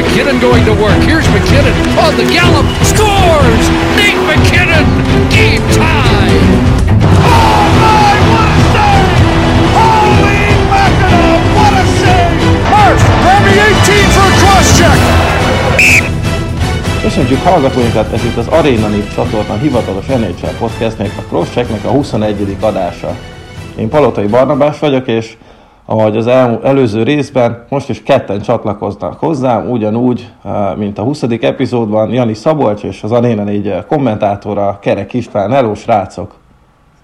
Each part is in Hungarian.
McKinnon going to work. Here's McKinnon on the gallop. Scores! Nate McKinnon! Game tie! Oh my, what a save! Holy mackerel, what a save! Hurst, Remy 18 for a cross check! Köszönjük hallgatóinkat, ez itt az Arena Nip csatorna hivatalos NHL podcastnek, a Crosschecknek a 21. adása. Én Palotai Barnabás vagyok, és ahogy az el, előző részben, most is ketten csatlakoznak hozzám, ugyanúgy, eh, mint a 20. epizódban, Jani Szabolcs és az Arena 4 kommentátora, Kerek István. Hello, srácok!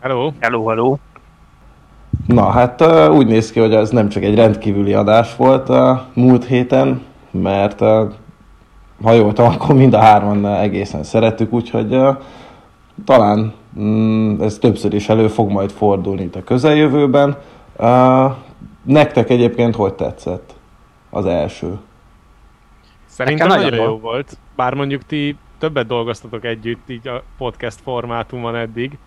Hello! Hello, hello! Na, hát eh, úgy néz ki, hogy ez nem csak egy rendkívüli adás volt a eh, múlt héten, mert ha jól tudom, akkor mind a hárman egészen szerettük, úgyhogy talán mm, ez többször is elő fog majd fordulni itt a közeljövőben. Nektek egyébként hogy tetszett az első? Szerintem nagyon, nagyon jó volt, bár mondjuk ti többet dolgoztatok együtt így a podcast formátumon eddig,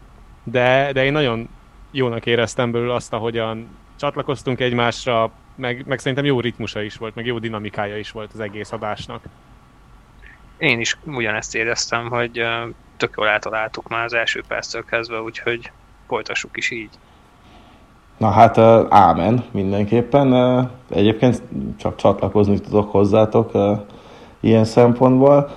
de, de én nagyon jónak éreztem belőle azt, ahogyan csatlakoztunk egymásra, meg, meg szerintem jó ritmusa is volt, meg jó dinamikája is volt az egész adásnak. Én is ugyanezt éreztem, hogy tök jól eltaláltuk már az első perctől kezdve, úgyhogy folytassuk is így. Na hát ámen mindenképpen. Egyébként csak csatlakozni tudok hozzátok ilyen szempontból.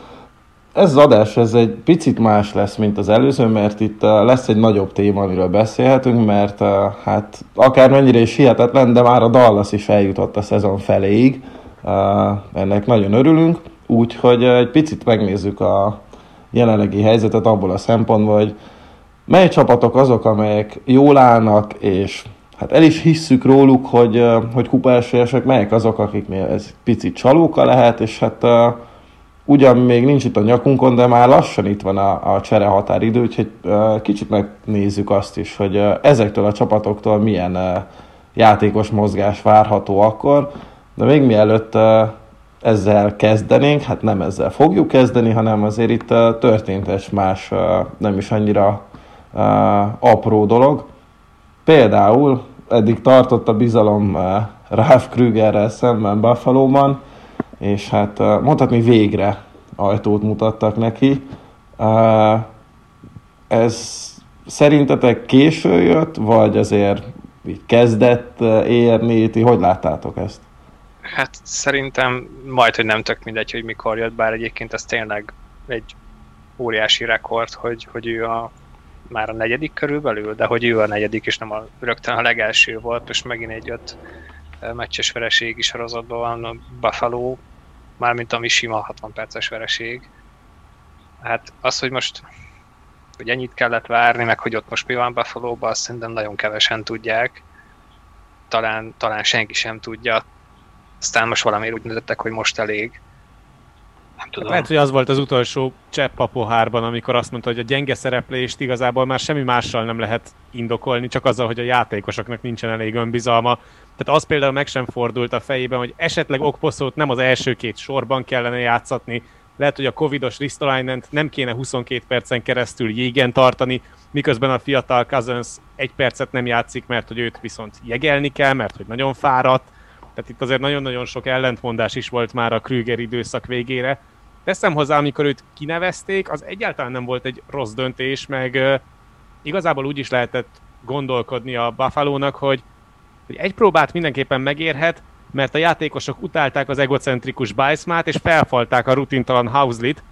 Ez az adás ez egy picit más lesz, mint az előző, mert itt lesz egy nagyobb téma, amiről beszélhetünk, mert hát akármennyire is hihetetlen, de már a Dallas is eljutott a szezon feléig. Ennek nagyon örülünk, úgyhogy egy picit megnézzük a jelenlegi helyzetet abból a szempontból, hogy mely csapatok azok, amelyek jól állnak, és hát el is hisszük róluk, hogy, hogy kupaesélyesek, melyek azok, akiknél ez picit csalóka lehet, és hát ugyan még nincs itt a nyakunkon, de már lassan itt van a, a csere határidő, úgyhogy kicsit megnézzük azt is, hogy ezektől a csapatoktól milyen játékos mozgás várható akkor, de még mielőtt ezzel kezdenénk, hát nem ezzel fogjuk kezdeni, hanem azért itt történt egy más, nem is annyira apró dolog. Például eddig tartott a bizalom uh, Ralph Krügerrel szemben Buffalo-ban, és hát uh, mondhatni végre ajtót mutattak neki. Uh, ez szerintetek késő jött, vagy azért kezdett érni? Ti hogy láttátok ezt? Hát szerintem majd, hogy nem tök mindegy, hogy mikor jött, bár egyébként ez tényleg egy óriási rekord, hogy, hogy ő a már a negyedik körülbelül, de hogy ő a negyedik, és nem a, rögtön a legelső volt, és megint egy öt meccses vereségi sorozatban van a Buffalo, mármint ami sima 60 perces vereség. Hát az, hogy most hogy ennyit kellett várni, meg hogy ott most mi van Buffalo-ban, azt szerintem nagyon kevesen tudják. Talán, talán senki sem tudja. Aztán most valamiért úgy döntöttek, hogy most elég. Nem tudom. Lehet, hogy az volt az utolsó csepp a pohárban, amikor azt mondta, hogy a gyenge szereplést igazából már semmi mással nem lehet indokolni, csak azzal, hogy a játékosoknak nincsen elég önbizalma. Tehát az például meg sem fordult a fejében, hogy esetleg Okposzót nem az első két sorban kellene játszatni, lehet, hogy a covidos Ristolainen nem kéne 22 percen keresztül jégen tartani, miközben a fiatal Cousins egy percet nem játszik, mert hogy őt viszont jegelni kell, mert hogy nagyon fáradt. Tehát itt azért nagyon-nagyon sok ellentmondás is volt már a Krüger időszak végére. Teszem hozzá, amikor őt kinevezték, az egyáltalán nem volt egy rossz döntés, meg igazából úgy is lehetett gondolkodni a Buffalo-nak, hogy, hogy egy próbát mindenképpen megérhet, mert a játékosok utálták az egocentrikus Bajszmát, és felfalták a rutintalan Hauslit,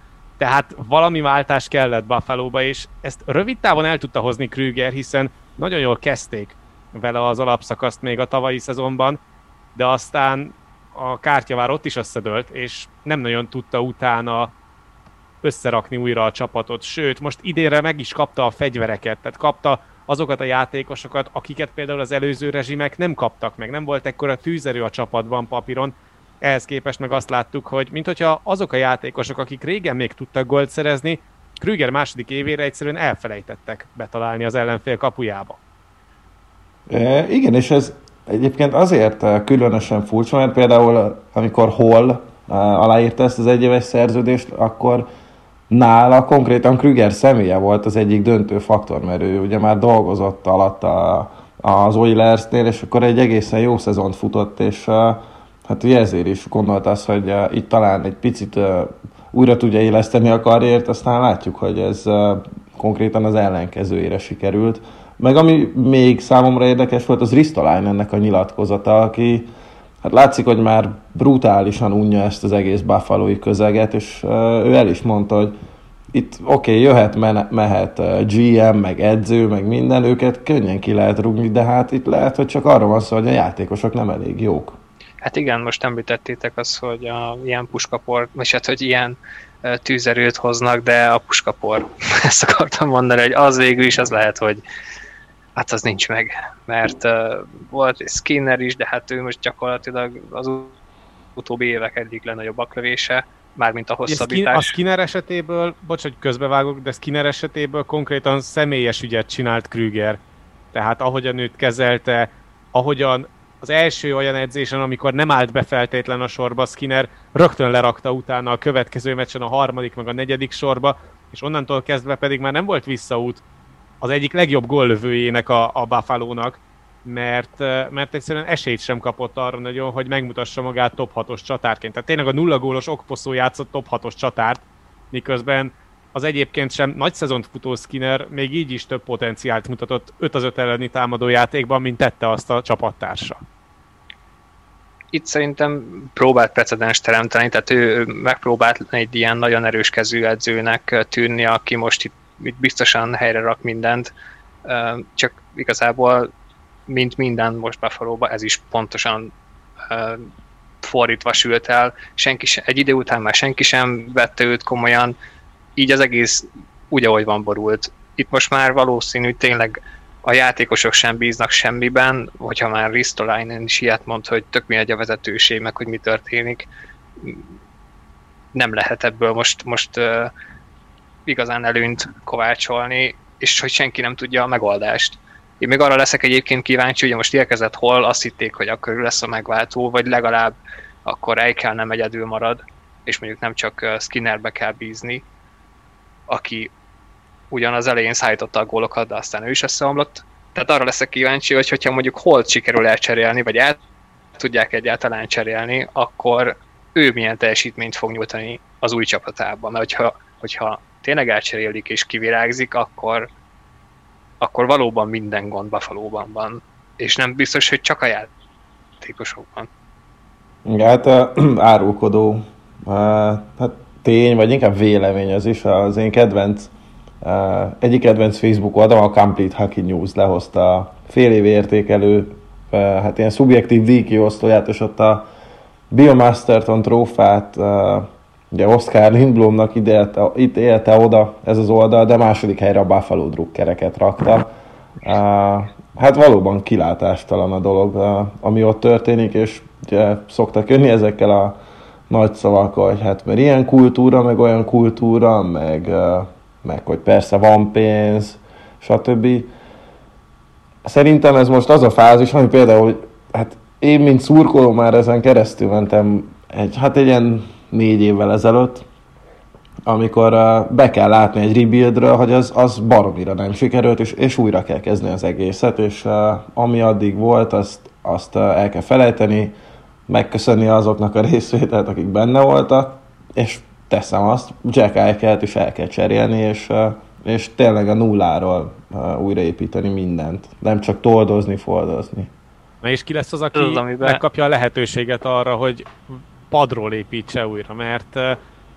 tehát valami váltás kellett buffalo és ezt rövid távon el tudta hozni Krüger, hiszen nagyon jól kezdték vele az alapszakaszt még a tavalyi szezonban, de aztán a kártyavár ott is összedőlt, és nem nagyon tudta utána összerakni újra a csapatot. Sőt, most idénre meg is kapta a fegyvereket, tehát kapta azokat a játékosokat, akiket például az előző rezsimek nem kaptak meg. Nem volt ekkora tűzerő a csapatban papíron, ehhez képest meg azt láttuk, hogy mintha azok a játékosok, akik régen még tudtak gólt szerezni, Krüger második évére egyszerűen elfelejtettek betalálni az ellenfél kapujába. E, igen, és ez egyébként azért különösen furcsa, mert például amikor Hall aláírta ezt az egyéves szerződést, akkor nála konkrétan Krüger személye volt az egyik döntő faktor, mert ő ugye már dolgozott alatt a, az Oilersnél, és akkor egy egészen jó szezont futott, és hát ugye ezért is gondolt az, hogy itt talán egy picit újra tudja éleszteni a karriert, aztán látjuk, hogy ez konkrétan az ellenkezőjére sikerült. Meg ami még számomra érdekes volt, az ennek a nyilatkozata, aki hát látszik, hogy már brutálisan unja ezt az egész buffalo közeget, és ő el is mondta, hogy itt oké, okay, jöhet, mehet uh, GM, meg edző, meg minden, őket könnyen ki lehet rúgni, de hát itt lehet, hogy csak arra van szó, hogy a játékosok nem elég jók. Hát igen, most említettétek azt, hogy a, ilyen puskapor, és hát, hogy ilyen tűzerőt hoznak, de a puskapor, ezt akartam mondani, hogy az végül is az lehet, hogy hát az nincs meg, mert uh, volt Skinner is, de hát ő most gyakorlatilag az utóbbi évek egyik legnagyobb baklövése, mármint a hosszabbítás. A Skinner esetéből, bocs, hogy közbevágok, de Skinner esetéből konkrétan személyes ügyet csinált Krüger. Tehát ahogyan őt kezelte, ahogyan az első olyan edzésen, amikor nem állt be feltétlen a sorba, Skinner rögtön lerakta utána a következő meccsen a harmadik, meg a negyedik sorba, és onnantól kezdve pedig már nem volt visszaút az egyik legjobb góllövőjének a, a Buffalo-nak, mert, mert egyszerűen esélyt sem kapott arra nagyon, hogy megmutassa magát top 6-os csatárként. Tehát tényleg a nulla gólos okposzó játszott top 6-os csatárt, miközben az egyébként sem nagy szezont futó Skinner még így is több potenciált mutatott 5 az 5 elleni támadójátékban, mint tette azt a csapattársa. Itt szerintem próbált precedens teremteni, tehát ő megpróbált egy ilyen nagyon erős kezű edzőnek tűnni, aki most itt, itt biztosan helyre rak mindent, csak igazából mint minden most buffalo ez is pontosan fordítva sült el. Senki sem, egy idő után már senki sem vette őt komolyan, így az egész úgy, ahogy van borult. Itt most már valószínű tényleg a játékosok sem bíznak semmiben, hogyha már Ristolainen is ilyet mond, hogy tök egy a vezetőség, meg hogy mi történik. Nem lehet ebből most, most uh, igazán előnyt kovácsolni, és hogy senki nem tudja a megoldást. Én még arra leszek egyébként kíváncsi, hogy most érkezett hol, azt hitték, hogy akkor lesz a megváltó, vagy legalább akkor Eichel nem egyedül marad, és mondjuk nem csak Skinnerbe kell bízni, aki ugyan az elején szállította a gólokat, de aztán ő is összeomlott. Tehát arra leszek kíváncsi, hogy hogyha mondjuk hol sikerül elcserélni, vagy el tudják egyáltalán cserélni, akkor ő milyen teljesítményt fog nyújtani az új csapatában. Mert hogyha, hogyha tényleg elcserélik és kivirágzik, akkor akkor valóban minden gond buffalo van, és nem biztos, hogy csak a játékosokban. Igen, hát árulkodó hát tény, vagy inkább vélemény az is. Az én kedvenc, egyik kedvenc Facebook oldalom, a Complete Hockey News lehozta a fél év értékelő, hát ilyen szubjektív díjkiosztóját, és ott a Biomasterton trófát Ugye Oscar Lindblomnak idelte, itt élte oda ez az oldal, de második helyre a Buffalo drukkereket rakta. Uh, hát valóban kilátástalan a dolog, uh, ami ott történik, és ugye szoktak jönni ezekkel a nagy szavakkal, hogy hát mert ilyen kultúra, meg olyan kultúra, meg, uh, meg hogy persze van pénz, stb. Szerintem ez most az a fázis, ami például, hát én, mint szurkoló már ezen keresztül mentem egy, hát egy ilyen négy évvel ezelőtt, amikor uh, be kell látni egy rebuildről, hogy az, az baromira nem sikerült, és, és újra kell kezdeni az egészet, és uh, ami addig volt, azt, azt uh, el kell felejteni, megköszönni azoknak a részvételt, akik benne voltak, és teszem azt, Jack Eichelt is el kell cserélni, és, és tényleg a nulláról újraépíteni mindent. Nem csak toldozni, fordozni. Na és ki lesz az, aki Tudom, megkapja a lehetőséget arra, hogy padról építse újra, mert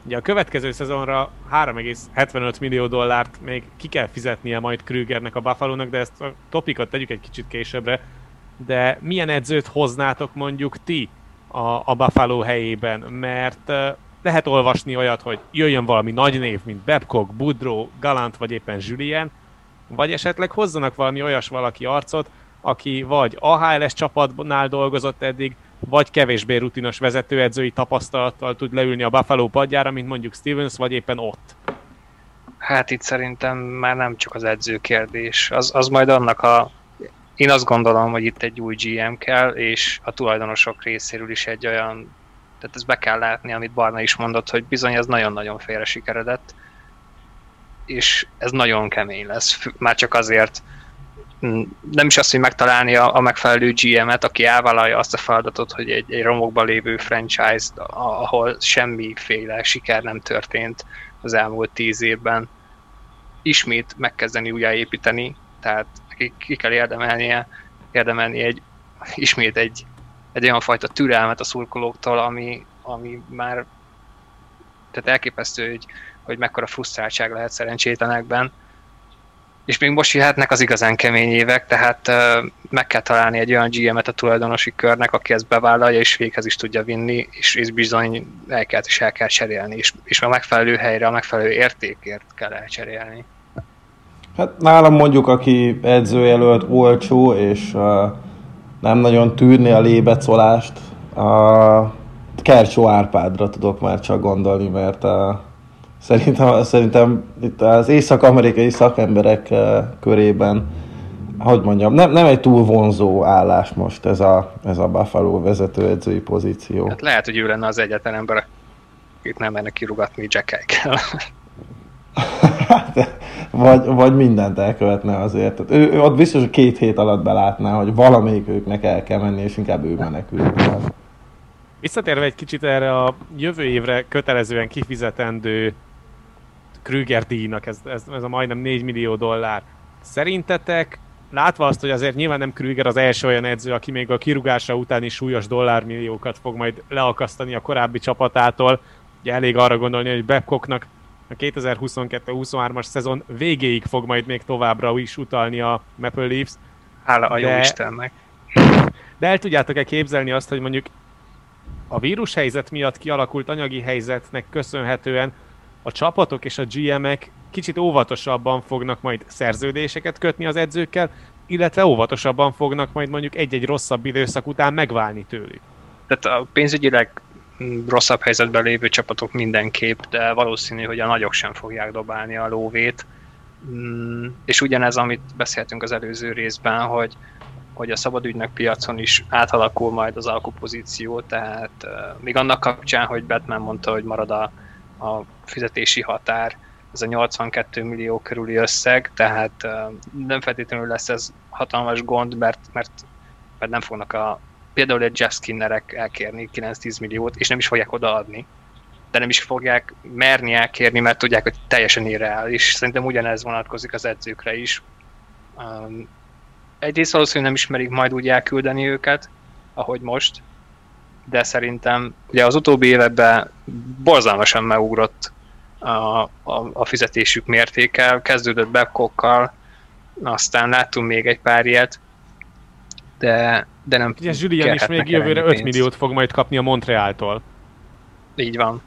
ugye a következő szezonra 3,75 millió dollárt még ki kell fizetnie majd Krügernek a buffalo de ezt a topikot tegyük egy kicsit későbbre, de milyen edzőt hoznátok mondjuk ti a, a Buffalo helyében, mert lehet olvasni olyat, hogy jöjjön valami nagy név, mint Babcock, Budro, Galant vagy éppen Julien, vagy esetleg hozzanak valami olyas valaki arcot, aki vagy AHLS csapatnál dolgozott eddig, vagy kevésbé rutinos vezetőedzői tapasztalattal tud leülni a Buffalo padjára, mint mondjuk Stevens, vagy éppen ott? Hát itt szerintem már nem csak az edző kérdés. Az, az majd annak a... Én azt gondolom, hogy itt egy új GM kell, és a tulajdonosok részéről is egy olyan... Tehát ezt be kell látni, amit Barna is mondott, hogy bizony ez nagyon-nagyon félre sikeredett, és ez nagyon kemény lesz. Már csak azért, nem is azt, hogy megtalálni a, a megfelelő GM-et, aki elvállalja azt a feladatot, hogy egy, egy romokban lévő franchise, ahol semmiféle siker nem történt az elmúlt tíz évben, ismét megkezdeni újjáépíteni, tehát ki, ki kell érdemelnie, érdemelni egy, ismét egy, egy olyan fajta türelmet a szurkolóktól, ami, ami már tehát elképesztő, hogy, hogy mekkora frusztráltság lehet szerencsétlenekben. És még most jöhetnek az igazán kemény évek, tehát uh, meg kell találni egy olyan GM-et a tulajdonosi körnek, aki ezt bevállalja és véghez is tudja vinni, és, és bizony el kell, is el kell cserélni, és, és a megfelelő helyre, a megfelelő értékért kell elcserélni. Hát nálam mondjuk, aki edzőjelölt olcsó, és uh, nem nagyon tűrni a lébecolást, uh, Kercsó Árpádra tudok már csak gondolni, mert uh, szerintem, szerintem itt az észak-amerikai szakemberek uh, körében, hogy mondjam, nem, nem egy túl vonzó állás most ez a, ez a Buffalo vezetőedzői pozíció. Hát lehet, hogy ő lenne az egyetlen ember, akit nem merne kirugatni Jack Eichel. vagy, vagy mindent elkövetne azért. Tehát ő, ő ott biztos, hogy két hét alatt belátná, hogy valamelyik őknek el kell menni, és inkább ő menekül. Visszatérve egy kicsit erre a jövő évre kötelezően kifizetendő Krüger díjnak, ez, ez, ez a majdnem 4 millió dollár. Szerintetek, látva azt, hogy azért nyilván nem Krüger az első olyan edző, aki még a kirugása utáni súlyos dollármilliókat fog majd leakasztani a korábbi csapatától, ugye elég arra gondolni, hogy Babcocknak a 2022-23-as szezon végéig fog majd még továbbra is utalni a Maple Leafs. Hála a jó de, Istennek. De el tudjátok-e képzelni azt, hogy mondjuk a vírushelyzet miatt kialakult anyagi helyzetnek köszönhetően a csapatok és a GM-ek kicsit óvatosabban fognak majd szerződéseket kötni az edzőkkel, illetve óvatosabban fognak majd mondjuk egy-egy rosszabb időszak után megválni tőlük. Tehát a pénzügyileg rosszabb helyzetben lévő csapatok mindenképp, de valószínű, hogy a nagyok sem fogják dobálni a lóvét. Mm, és ugyanez, amit beszéltünk az előző részben, hogy, hogy a szabadügynök piacon is átalakul majd az alkupozíció, tehát még annak kapcsán, hogy Batman mondta, hogy marad a, a fizetési határ, ez a 82 millió körüli összeg, tehát nem feltétlenül lesz ez hatalmas gond, mert, mert, mert nem fognak a például egy Jeff Skinnerek elkérni 9-10 milliót, és nem is fogják odaadni. De nem is fogják merni elkérni, mert tudják, hogy teljesen irreális. Szerintem ugyanez vonatkozik az edzőkre is. Um, egyrészt valószínűleg nem ismerik majd úgy elküldeni őket, ahogy most, de szerintem ugye az utóbbi években borzalmasan megugrott a, a, a fizetésük mértéke, kezdődött Babcockkal, aztán láttunk még egy pár ilyet, de, de nem Ugye Julian is még jövőre 5 milliót fog majd kapni a Montrealtól. Így van.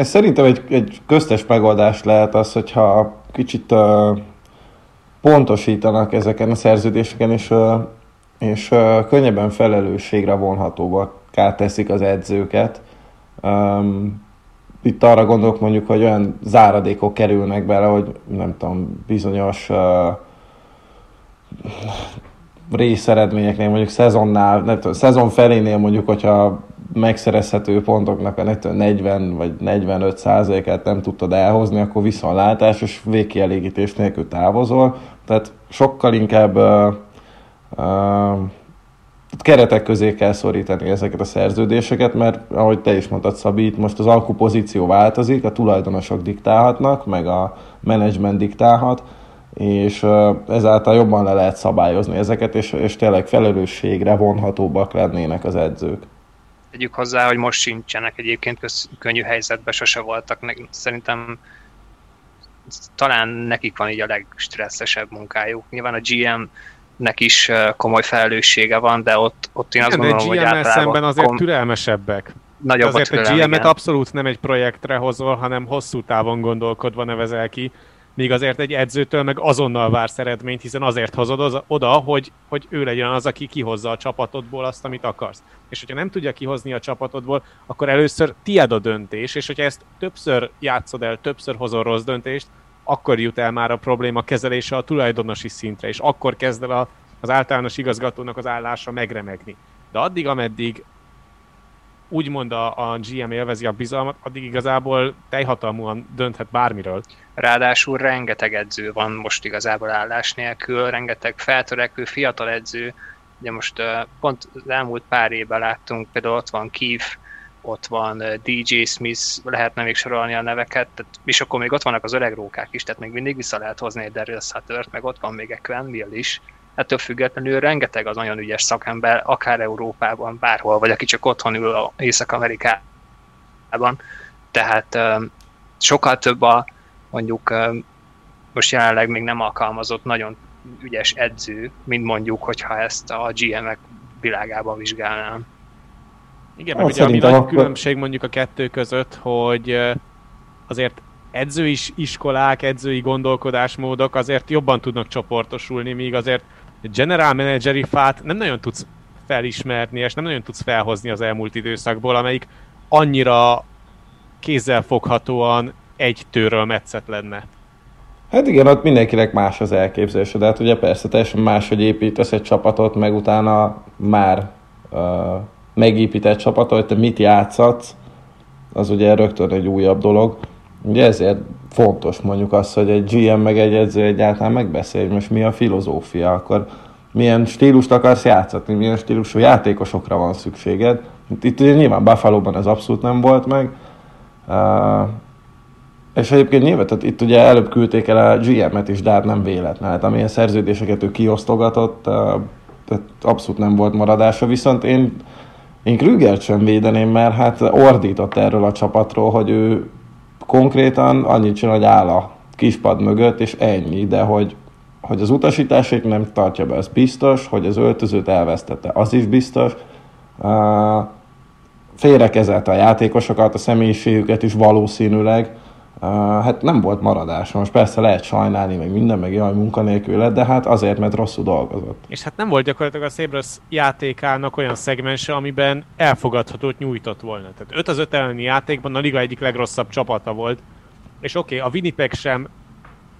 Szerintem egy, egy köztes megoldás lehet az, hogyha kicsit uh, pontosítanak ezeken a szerződéseken, és, uh, és uh, könnyebben felelősségre vonhatóbbak teszik az edzőket. Um, itt arra gondolok mondjuk, hogy olyan záradékok kerülnek bele, hogy nem tudom, bizonyos uh, részeredményeknél, mondjuk szezonnál, nem tudom, szezon felénél mondjuk, hogyha megszerezhető pontoknak a 40 vagy 45 százalékát nem tudtad elhozni, akkor viszontlátás és végkielégítés nélkül távozol. Tehát sokkal inkább uh, uh, keretek közé kell szorítani ezeket a szerződéseket, mert ahogy te is mondtad, Szabi, itt most az alkupozíció változik, a tulajdonosok diktálhatnak, meg a menedzsment diktálhat, és ezáltal jobban le lehet szabályozni ezeket, és, és tényleg felelősségre vonhatóbbak lennének az edzők. Tegyük hozzá, hogy most sincsenek egyébként köz, könnyű helyzetben, sose voltak. Szerintem talán nekik van így a legstresszesebb munkájuk. Nyilván a GM nek is komoly felelőssége van, de ott, ott én azt igen, gondolom, hogy általában... szemben azért kom... türelmesebbek. Nagyobb azért a GM-et abszolút nem egy projektre hozol, hanem hosszú távon gondolkodva nevezel ki míg azért egy edzőtől meg azonnal vársz eredményt, hiszen azért hozod az, oda, hogy, hogy ő legyen az, aki kihozza a csapatodból azt, amit akarsz. És hogyha nem tudja kihozni a csapatodból, akkor először tied a döntés, és hogyha ezt többször játszod el, többször hozol rossz döntést, akkor jut el már a probléma kezelése a tulajdonosi szintre, és akkor kezd el a, az általános igazgatónak az állása megremegni. De addig, ameddig úgymond a, a GM élvezi a bizalmat, addig igazából teljhatalmúan dönthet bármiről. Ráadásul rengeteg edző van most igazából állás nélkül, rengeteg feltörekvő fiatal edző. Ugye most pont az elmúlt pár évben láttunk, például ott van Keith, ott van DJ Smith, lehetne még sorolni a neveket, tehát, és akkor még ott vannak az öreg rókák is, tehát még mindig vissza lehet hozni egy Daryl Sutter, meg ott van még egy Mill is. Ettől függetlenül rengeteg az nagyon ügyes szakember, akár Európában, bárhol, vagy aki csak otthon ül Észak-Amerikában. Tehát sokkal több a mondjuk most jelenleg még nem alkalmazott nagyon ügyes edző, mint mondjuk, hogyha ezt a GM-ek világában vizsgálnám. Igen, meg ugye ami nagy akkor... különbség mondjuk a kettő között, hogy azért edzői iskolák, edzői gondolkodásmódok azért jobban tudnak csoportosulni, míg azért general manageri fát nem nagyon tudsz felismerni, és nem nagyon tudsz felhozni az elmúlt időszakból, amelyik annyira kézzelfoghatóan egy tőről metszet lenne. Hát igen, ott mindenkinek más az elképzelése, de hát ugye persze teljesen máshogy építesz egy csapatot, meg utána már uh, megépített csapat, hogy te mit játszatsz, az ugye rögtön egy újabb dolog. Ugye ezért fontos mondjuk az, hogy egy GM meg egy edző egyáltalán megbeszél, most mi a filozófia, akkor milyen stílust akarsz játszatni, milyen stílusú játékosokra van szükséged. Itt ugye nyilván Buffalo-ban ez abszolút nem volt meg, uh, és egyébként nyilván, tehát itt ugye előbb küldték el a GM-et is, de hát nem véletlen. Hát amilyen szerződéseket ő kiosztogatott, uh, tehát abszolút nem volt maradása, viszont én én Krügert sem védeném, mert hát ordított erről a csapatról, hogy ő konkrétan annyit csinál, hogy áll a kispad mögött, és ennyi, de hogy, hogy az utasításait nem tartja be, az biztos, hogy az öltözőt elvesztette, az is biztos. Uh, félrekezelte a játékosokat, a személyiségüket is valószínűleg, hát nem volt maradás. Most persze lehet sajnálni, meg minden, meg jaj, munkanélkül lett, de hát azért, mert rosszul dolgozott. És hát nem volt gyakorlatilag a Sabres játékának olyan szegmense, amiben elfogadhatót nyújtott volna. Tehát 5 az 5 elleni játékban a liga egyik legrosszabb csapata volt. És oké, okay, a Winnipeg sem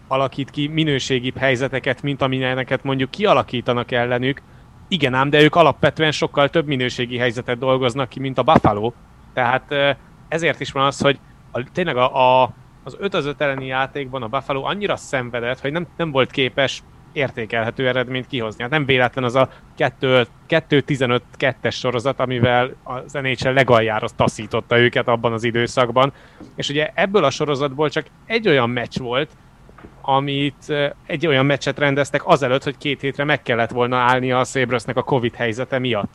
alakít ki minőségibb helyzeteket, mint amilyeneket mondjuk kialakítanak ellenük. Igen ám, de ők alapvetően sokkal több minőségi helyzetet dolgoznak ki, mint a Buffalo. Tehát ezért is van az, hogy a, tényleg a, a az 5 az 5 elleni játékban a Buffalo annyira szenvedett, hogy nem, nem volt képes értékelhető eredményt kihozni. Hát nem véletlen az a 2-15-2-es sorozat, amivel az NHL legaljára taszította őket abban az időszakban. És ugye ebből a sorozatból csak egy olyan meccs volt, amit egy olyan meccset rendeztek azelőtt, hogy két hétre meg kellett volna állni a Sabresnek a Covid helyzete miatt.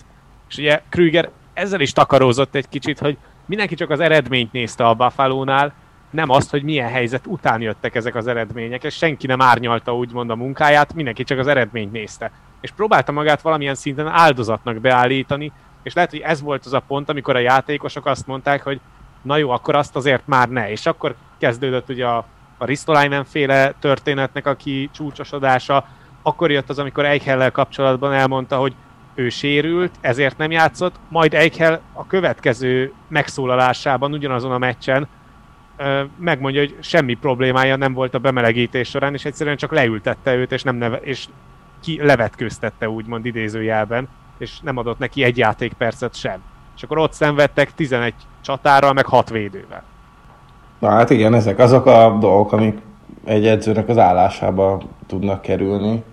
És ugye Krüger ezzel is takarózott egy kicsit, hogy mindenki csak az eredményt nézte a Buffalo-nál, nem azt, hogy milyen helyzet után jöttek ezek az eredmények, és senki nem árnyalta úgymond a munkáját, mindenki csak az eredményt nézte. És próbálta magát valamilyen szinten áldozatnak beállítani, és lehet, hogy ez volt az a pont, amikor a játékosok azt mondták, hogy na jó, akkor azt azért már ne. És akkor kezdődött ugye a, a Ristolainen féle történetnek a kicsúcsosodása, akkor jött az, amikor Eichel kapcsolatban elmondta, hogy ő sérült, ezért nem játszott, majd Eichel a következő megszólalásában, ugyanazon a meccsen megmondja, hogy semmi problémája nem volt a bemelegítés során, és egyszerűen csak leültette őt, és, nem neve, és ki levetkőztette úgymond idézőjelben, és nem adott neki egy játékpercet sem. És akkor ott szenvedtek 11 csatárral, meg 6 védővel. Na hát igen, ezek azok a dolgok, amik egy edzőnek az állásába tudnak kerülni,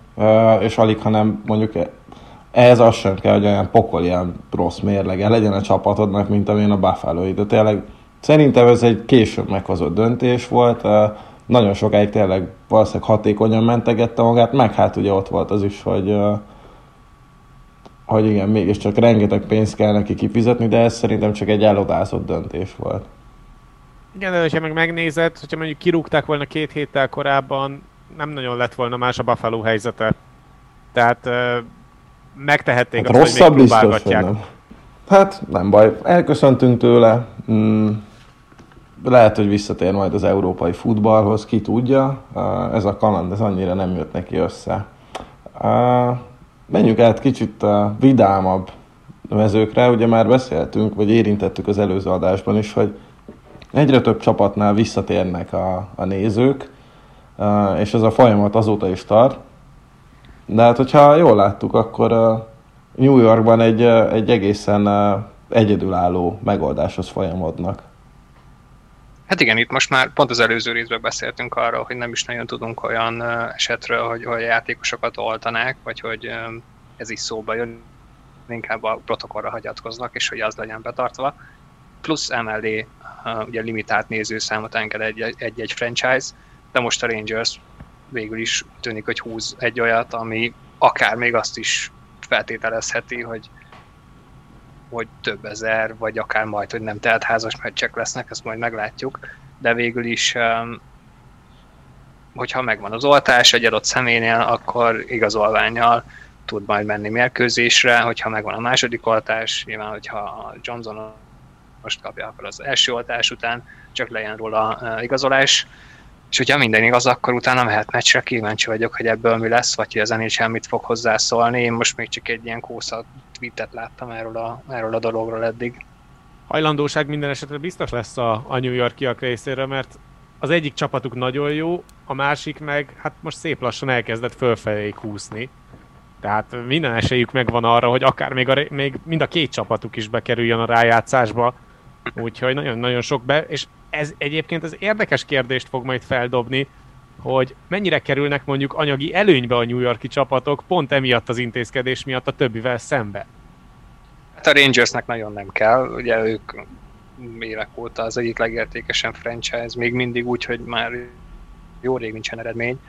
és alig, hanem mondjuk ehhez az sem kell, hogy olyan pokol, ilyen rossz mérlege legyen a csapatodnak, mint amilyen a buffalo De tényleg Szerintem ez egy később meghozott döntés volt. Nagyon sokáig tényleg valószínűleg hatékonyan mentegette magát, meg hát ugye ott volt az is, hogy hogy igen, mégiscsak rengeteg pénzt kell neki kifizetni, de ez szerintem csak egy elodázott döntés volt. Igen, de ha meg megnézed, hogyha mondjuk kirúgták volna két héttel korábban, nem nagyon lett volna más a Buffalo helyzete. Tehát megtehették hát azt, hogy még próbálgatják. Nem. Hát nem baj, elköszöntünk tőle. Mm, lehet, hogy visszatér majd az európai futballhoz, ki tudja. Ez a kaland, ez annyira nem jött neki össze. Menjünk át kicsit vidámabb mezőkre. Ugye már beszéltünk, vagy érintettük az előző adásban is, hogy egyre több csapatnál visszatérnek a, a nézők, és ez a folyamat azóta is tart. De hát, hogyha jól láttuk, akkor New Yorkban egy, egy egészen egyedülálló megoldáshoz folyamodnak. Hát igen, itt most már pont az előző részben beszéltünk arról, hogy nem is nagyon tudunk olyan esetről, hogy, hogy játékosokat oltanák, vagy hogy ez is szóba jön, inkább a protokollra hagyatkoznak, és hogy az legyen betartva. Plusz emellé ugye limitált nézőszámot enged egy-egy franchise, de most a Rangers végül is tűnik, hogy húz egy olyat, ami akár még azt is feltételezheti, hogy hogy több ezer, vagy akár majd, hogy nem teltházas meccsek lesznek, ezt majd meglátjuk, de végül is hogyha megvan az oltás egy adott személynél, akkor igazolványjal tud majd menni mérkőzésre, hogyha megvan a második oltás, nyilván, hogyha Johnson most kapja, akkor az első oltás után csak legyen róla igazolás, és hogyha minden igaz, akkor utána mehet meccsre, kíváncsi vagyok, hogy ebből mi lesz, vagy hogy az NHL mit fog hozzászólni. Én most még csak egy ilyen kósza tweetet láttam erről a, erről a dologról eddig. Hajlandóság minden esetre biztos lesz a, a New Yorkiak részéről, mert az egyik csapatuk nagyon jó, a másik meg hát most szép lassan elkezdett fölfelé kúszni. Tehát minden esélyük megvan arra, hogy akár még, a, még mind a két csapatuk is bekerüljön a rájátszásba. Úgyhogy nagyon-nagyon sok be, és ez egyébként az érdekes kérdést fog majd feldobni, hogy mennyire kerülnek mondjuk anyagi előnybe a New Yorki csapatok pont emiatt az intézkedés miatt a többivel szembe. Hát a Rangersnek nagyon nem kell, ugye ők évek óta az egyik legértékesebb franchise, még mindig úgy, hogy már jó rég nincsen eredmény,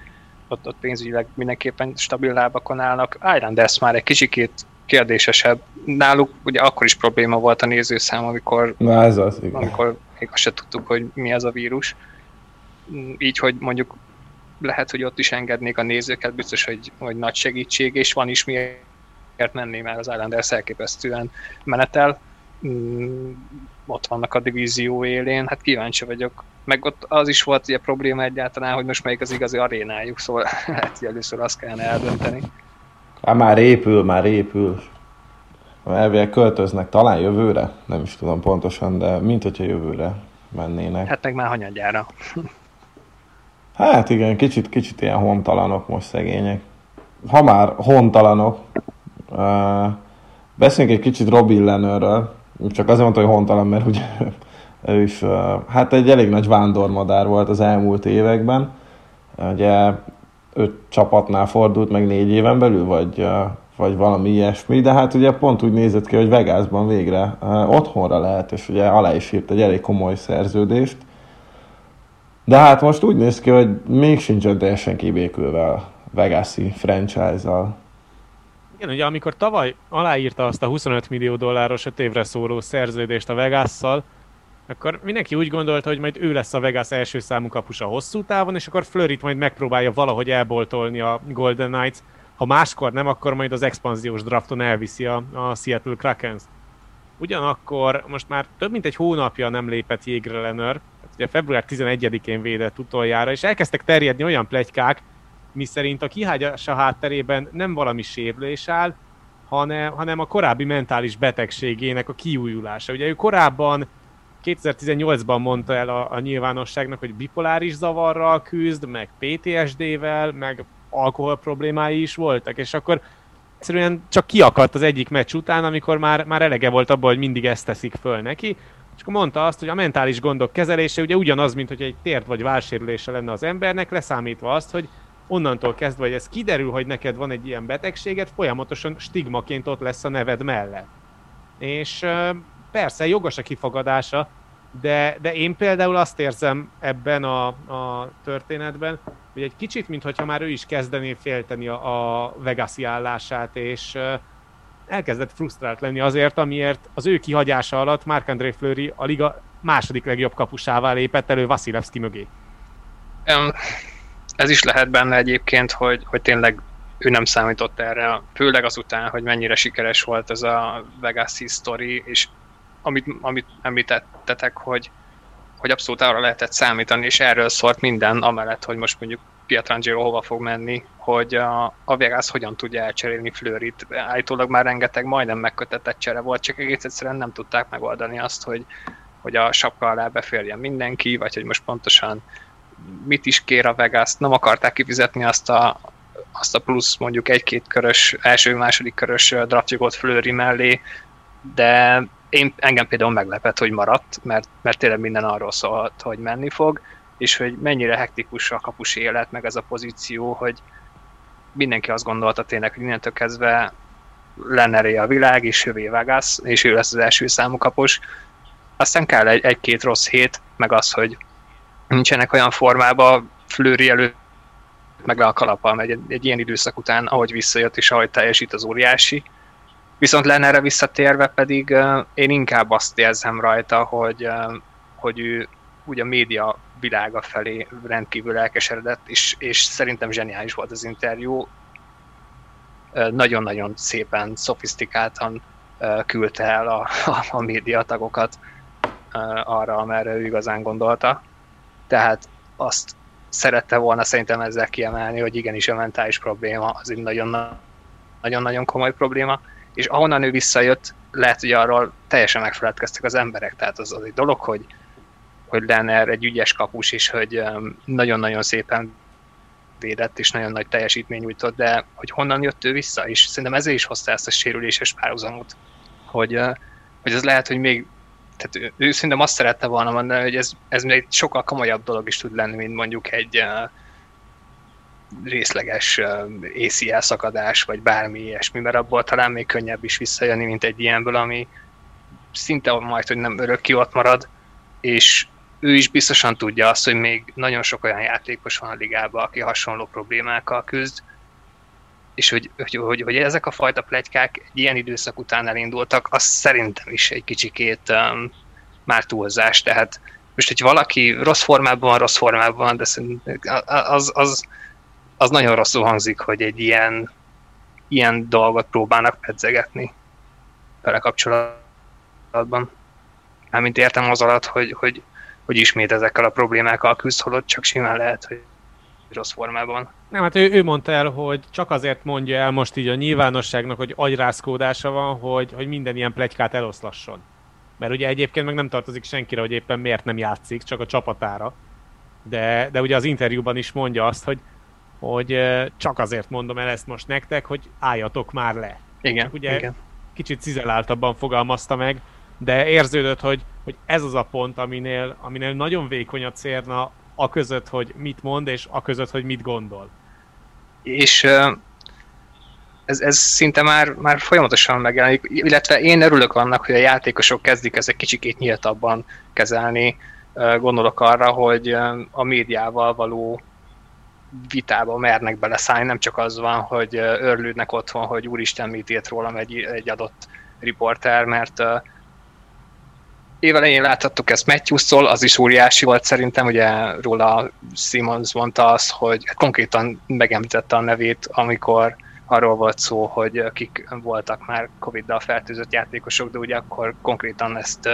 ott, ott pénzügyileg mindenképpen stabil lábakon állnak. Islanders már egy kicsikét kérdésesebb. Náluk ugye akkor is probléma volt a nézőszám, amikor, Na ez az, igen. amikor még azt se tudtuk, hogy mi ez a vírus. Így, hogy mondjuk lehet, hogy ott is engednék a nézőket, biztos, hogy, hogy nagy segítség, és van is miért menni, mert az Islanders elképesztően menetel. Mm, ott vannak a divízió élén, hát kíváncsi vagyok. Meg ott az is volt ugye probléma egyáltalán, hogy most melyik az igazi arénájuk, szóval hogy először azt kellene eldönteni. Hát már épül, már épül. Elvileg költöznek talán jövőre, nem is tudom pontosan, de mint hogyha jövőre mennének. Hát meg már hanyadjára. Hát igen, kicsit, kicsit ilyen hontalanok most szegények. Ha már hontalanok, uh, beszéljünk egy kicsit Robin Lenőről. Csak azért mondta, hogy hontalan, mert ugye ő is, uh, hát egy elég nagy vándormadár volt az elmúlt években. Ugye öt csapatnál fordult meg négy éven belül, vagy, vagy valami ilyesmi, de hát ugye pont úgy nézett ki, hogy Vegasban végre otthonra lehet, és ugye alá is írt egy elég komoly szerződést de hát most úgy néz ki, hogy még sincsen teljesen kibékülve a Vegas-i franchise-al. Igen, ugye amikor tavaly aláírta azt a 25 millió dolláros 5 évre szóló szerződést a Vegas-szal, akkor mindenki úgy gondolta, hogy majd ő lesz a Vegas első számú kapusa hosszú távon, és akkor Fleurit majd megpróbálja valahogy elboltolni a Golden Knights. Ha máskor nem, akkor majd az expanziós drafton elviszi a, a Seattle Krakens. Ugyanakkor most már több mint egy hónapja nem lépett jégre Lenner, ugye február 11-én védett utoljára, és elkezdtek terjedni olyan plegykák, miszerint a kihágyása hátterében nem valami sérülés áll, hanem, hanem a korábbi mentális betegségének a kiújulása. Ugye ő korábban 2018-ban mondta el a, a nyilvánosságnak, hogy bipoláris zavarral küzd, meg PTSD-vel, meg alkohol problémái is voltak, és akkor egyszerűen csak kiakadt az egyik meccs után, amikor már, már elege volt abból, hogy mindig ezt teszik föl neki, és akkor mondta azt, hogy a mentális gondok kezelése ugye ugyanaz, mint hogy egy tért vagy válsérülése lenne az embernek, leszámítva azt, hogy onnantól kezdve, hogy ez kiderül, hogy neked van egy ilyen betegséget, folyamatosan stigmaként ott lesz a neved mellett. És persze jogos a kifogadása, de, de én például azt érzem ebben a, a történetben, hogy egy kicsit, mintha már ő is kezdené félteni a, a Vegasi állását, és elkezdett frusztrált lenni azért, amiért az ő kihagyása alatt Marc-André Fleury a liga második legjobb kapusává lépett elő Vasilevski mögé. Ez is lehet benne egyébként, hogy, hogy tényleg ő nem számított erre, főleg azután, hogy mennyire sikeres volt ez a Vegas sztori, és amit, amit említettetek, hogy, hogy abszolút arra lehetett számítani, és erről szólt minden, amellett, hogy most mondjuk Pietrangelo hova fog menni, hogy a, a Vegas hogyan tudja elcserélni Fleurit. Állítólag már rengeteg majdnem megkötetett csere volt, csak egész egyszerűen nem tudták megoldani azt, hogy, hogy a sapka alá beférjen mindenki, vagy hogy most pontosan mit is kér a Vegas. Nem akarták kifizetni azt a, azt a plusz mondjuk egy-két körös, első-második körös draftjogot Fleury mellé, de én engem például meglepett, hogy maradt, mert, mert tényleg minden arról szólt, hogy menni fog, és hogy mennyire hektikus a kapus élet, meg ez a pozíció, hogy mindenki azt gondolta tényleg, hogy innentől kezdve lenne a világ, és jövé Vegas, és ő lesz az első számú kapus. Aztán kell egy, egy-két rossz hét, meg az, hogy nincsenek olyan formában, Flőri előtt meg le a kalapal megy egy, egy ilyen időszak után, ahogy visszajött és ahogy teljesít az óriási. Viszont lenne erre visszatérve pedig én inkább azt érzem rajta, hogy, hogy ő ugye a média világa felé rendkívül elkeseredett, és, és szerintem zseniális volt az interjú. Nagyon-nagyon szépen, szofisztikáltan küldte el a, a, a médiatagokat arra, amerre ő igazán gondolta. Tehát azt szerette volna szerintem ezzel kiemelni, hogy igenis a mentális probléma az egy nagyon-nagyon komoly probléma, és ahonnan ő visszajött, lehet, hogy arról teljesen megfeledkeztek az emberek, tehát az, az egy dolog, hogy, hogy Lenner egy ügyes kapus, és hogy nagyon-nagyon szépen védett, és nagyon nagy teljesítmény nyújtott, de hogy honnan jött ő vissza, és szerintem ezért is hozta ezt a sérüléses párhuzamot, hogy, hogy az lehet, hogy még tehát ő, ő szerintem azt szerette volna mondani, hogy ez, ez még egy sokkal komolyabb dolog is tud lenni, mint mondjuk egy uh, részleges ACL szakadás, vagy bármi ilyesmi, mert abból talán még könnyebb is visszajönni, mint egy ilyenből, ami szinte majd, hogy nem örökké ott marad, és ő is biztosan tudja azt, hogy még nagyon sok olyan játékos van a ligában, aki hasonló problémákkal küzd, és hogy, hogy, hogy, hogy ezek a fajta plegykák egy ilyen időszak után elindultak, az szerintem is egy kicsikét um, már túlzás, tehát most, hogy valaki rossz formában van, rossz formában van, de az, az, az nagyon rosszul hangzik, hogy egy ilyen, ilyen dolgot próbálnak pedzegetni vele kapcsolatban. Mármint értem az alatt, hogy, hogy, hogy ismét ezekkel a problémákkal küzd, holott csak simán lehet, hogy rossz formában. Nem, hát ő, ő mondta el, hogy csak azért mondja el most így a nyilvánosságnak, hogy agyrázkódása van, hogy, hogy minden ilyen plegykát eloszlasson. Mert ugye egyébként meg nem tartozik senkire, hogy éppen miért nem játszik, csak a csapatára. De, de ugye az interjúban is mondja azt, hogy, hogy csak azért mondom el ezt most nektek, hogy álljatok már le. Igen, csak ugye igen. kicsit cizeláltabban fogalmazta meg, de érződött, hogy, hogy ez az a pont, aminél, aminél nagyon vékony a cérna a között, hogy mit mond, és a között, hogy mit gondol. És ez, ez szinte már, már folyamatosan megjelenik, illetve én örülök annak, hogy a játékosok kezdik ezek kicsikét nyíltabban kezelni. Gondolok arra, hogy a médiával való vitába mernek beleszállni, nem csak az van, hogy örlődnek otthon, hogy úristen mit írt rólam egy, egy adott riporter, mert évelején láthattuk ezt Matthews-tól, az is óriási volt szerintem, ugye róla Simons mondta azt, hogy konkrétan megemlítette a nevét, amikor arról volt szó, hogy kik voltak már Covid-dal fertőzött játékosok, de ugye akkor konkrétan ezt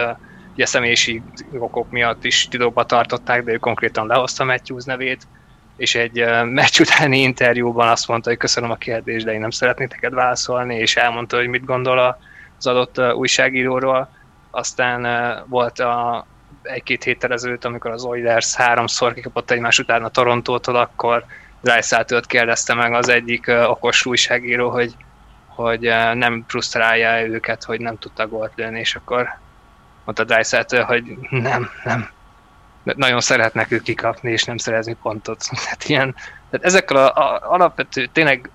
ugye személyiségi okok miatt is titokba tartották, de ő konkrétan lehozta Matthews nevét, és egy meccs utáni interjúban azt mondta, hogy köszönöm a kérdést, de én nem szeretnék neked válaszolni, és elmondta, hogy mit gondol az adott újságíróról. Aztán volt a, egy-két héttel ezelőtt, amikor az Oilers háromszor kikapott egymás után a Torontótól, akkor Dreisaitl-t kérdezte meg az egyik okos újságíró, hogy, hogy nem frusztrálja őket, hogy nem tudta gólt lőni, és akkor mondta Dreisaitl, hogy nem, nem, nagyon szeretnek ők kikapni, és nem szerezni pontot. Tehát ilyen, tehát ezekkel a, a alapvető, tényleg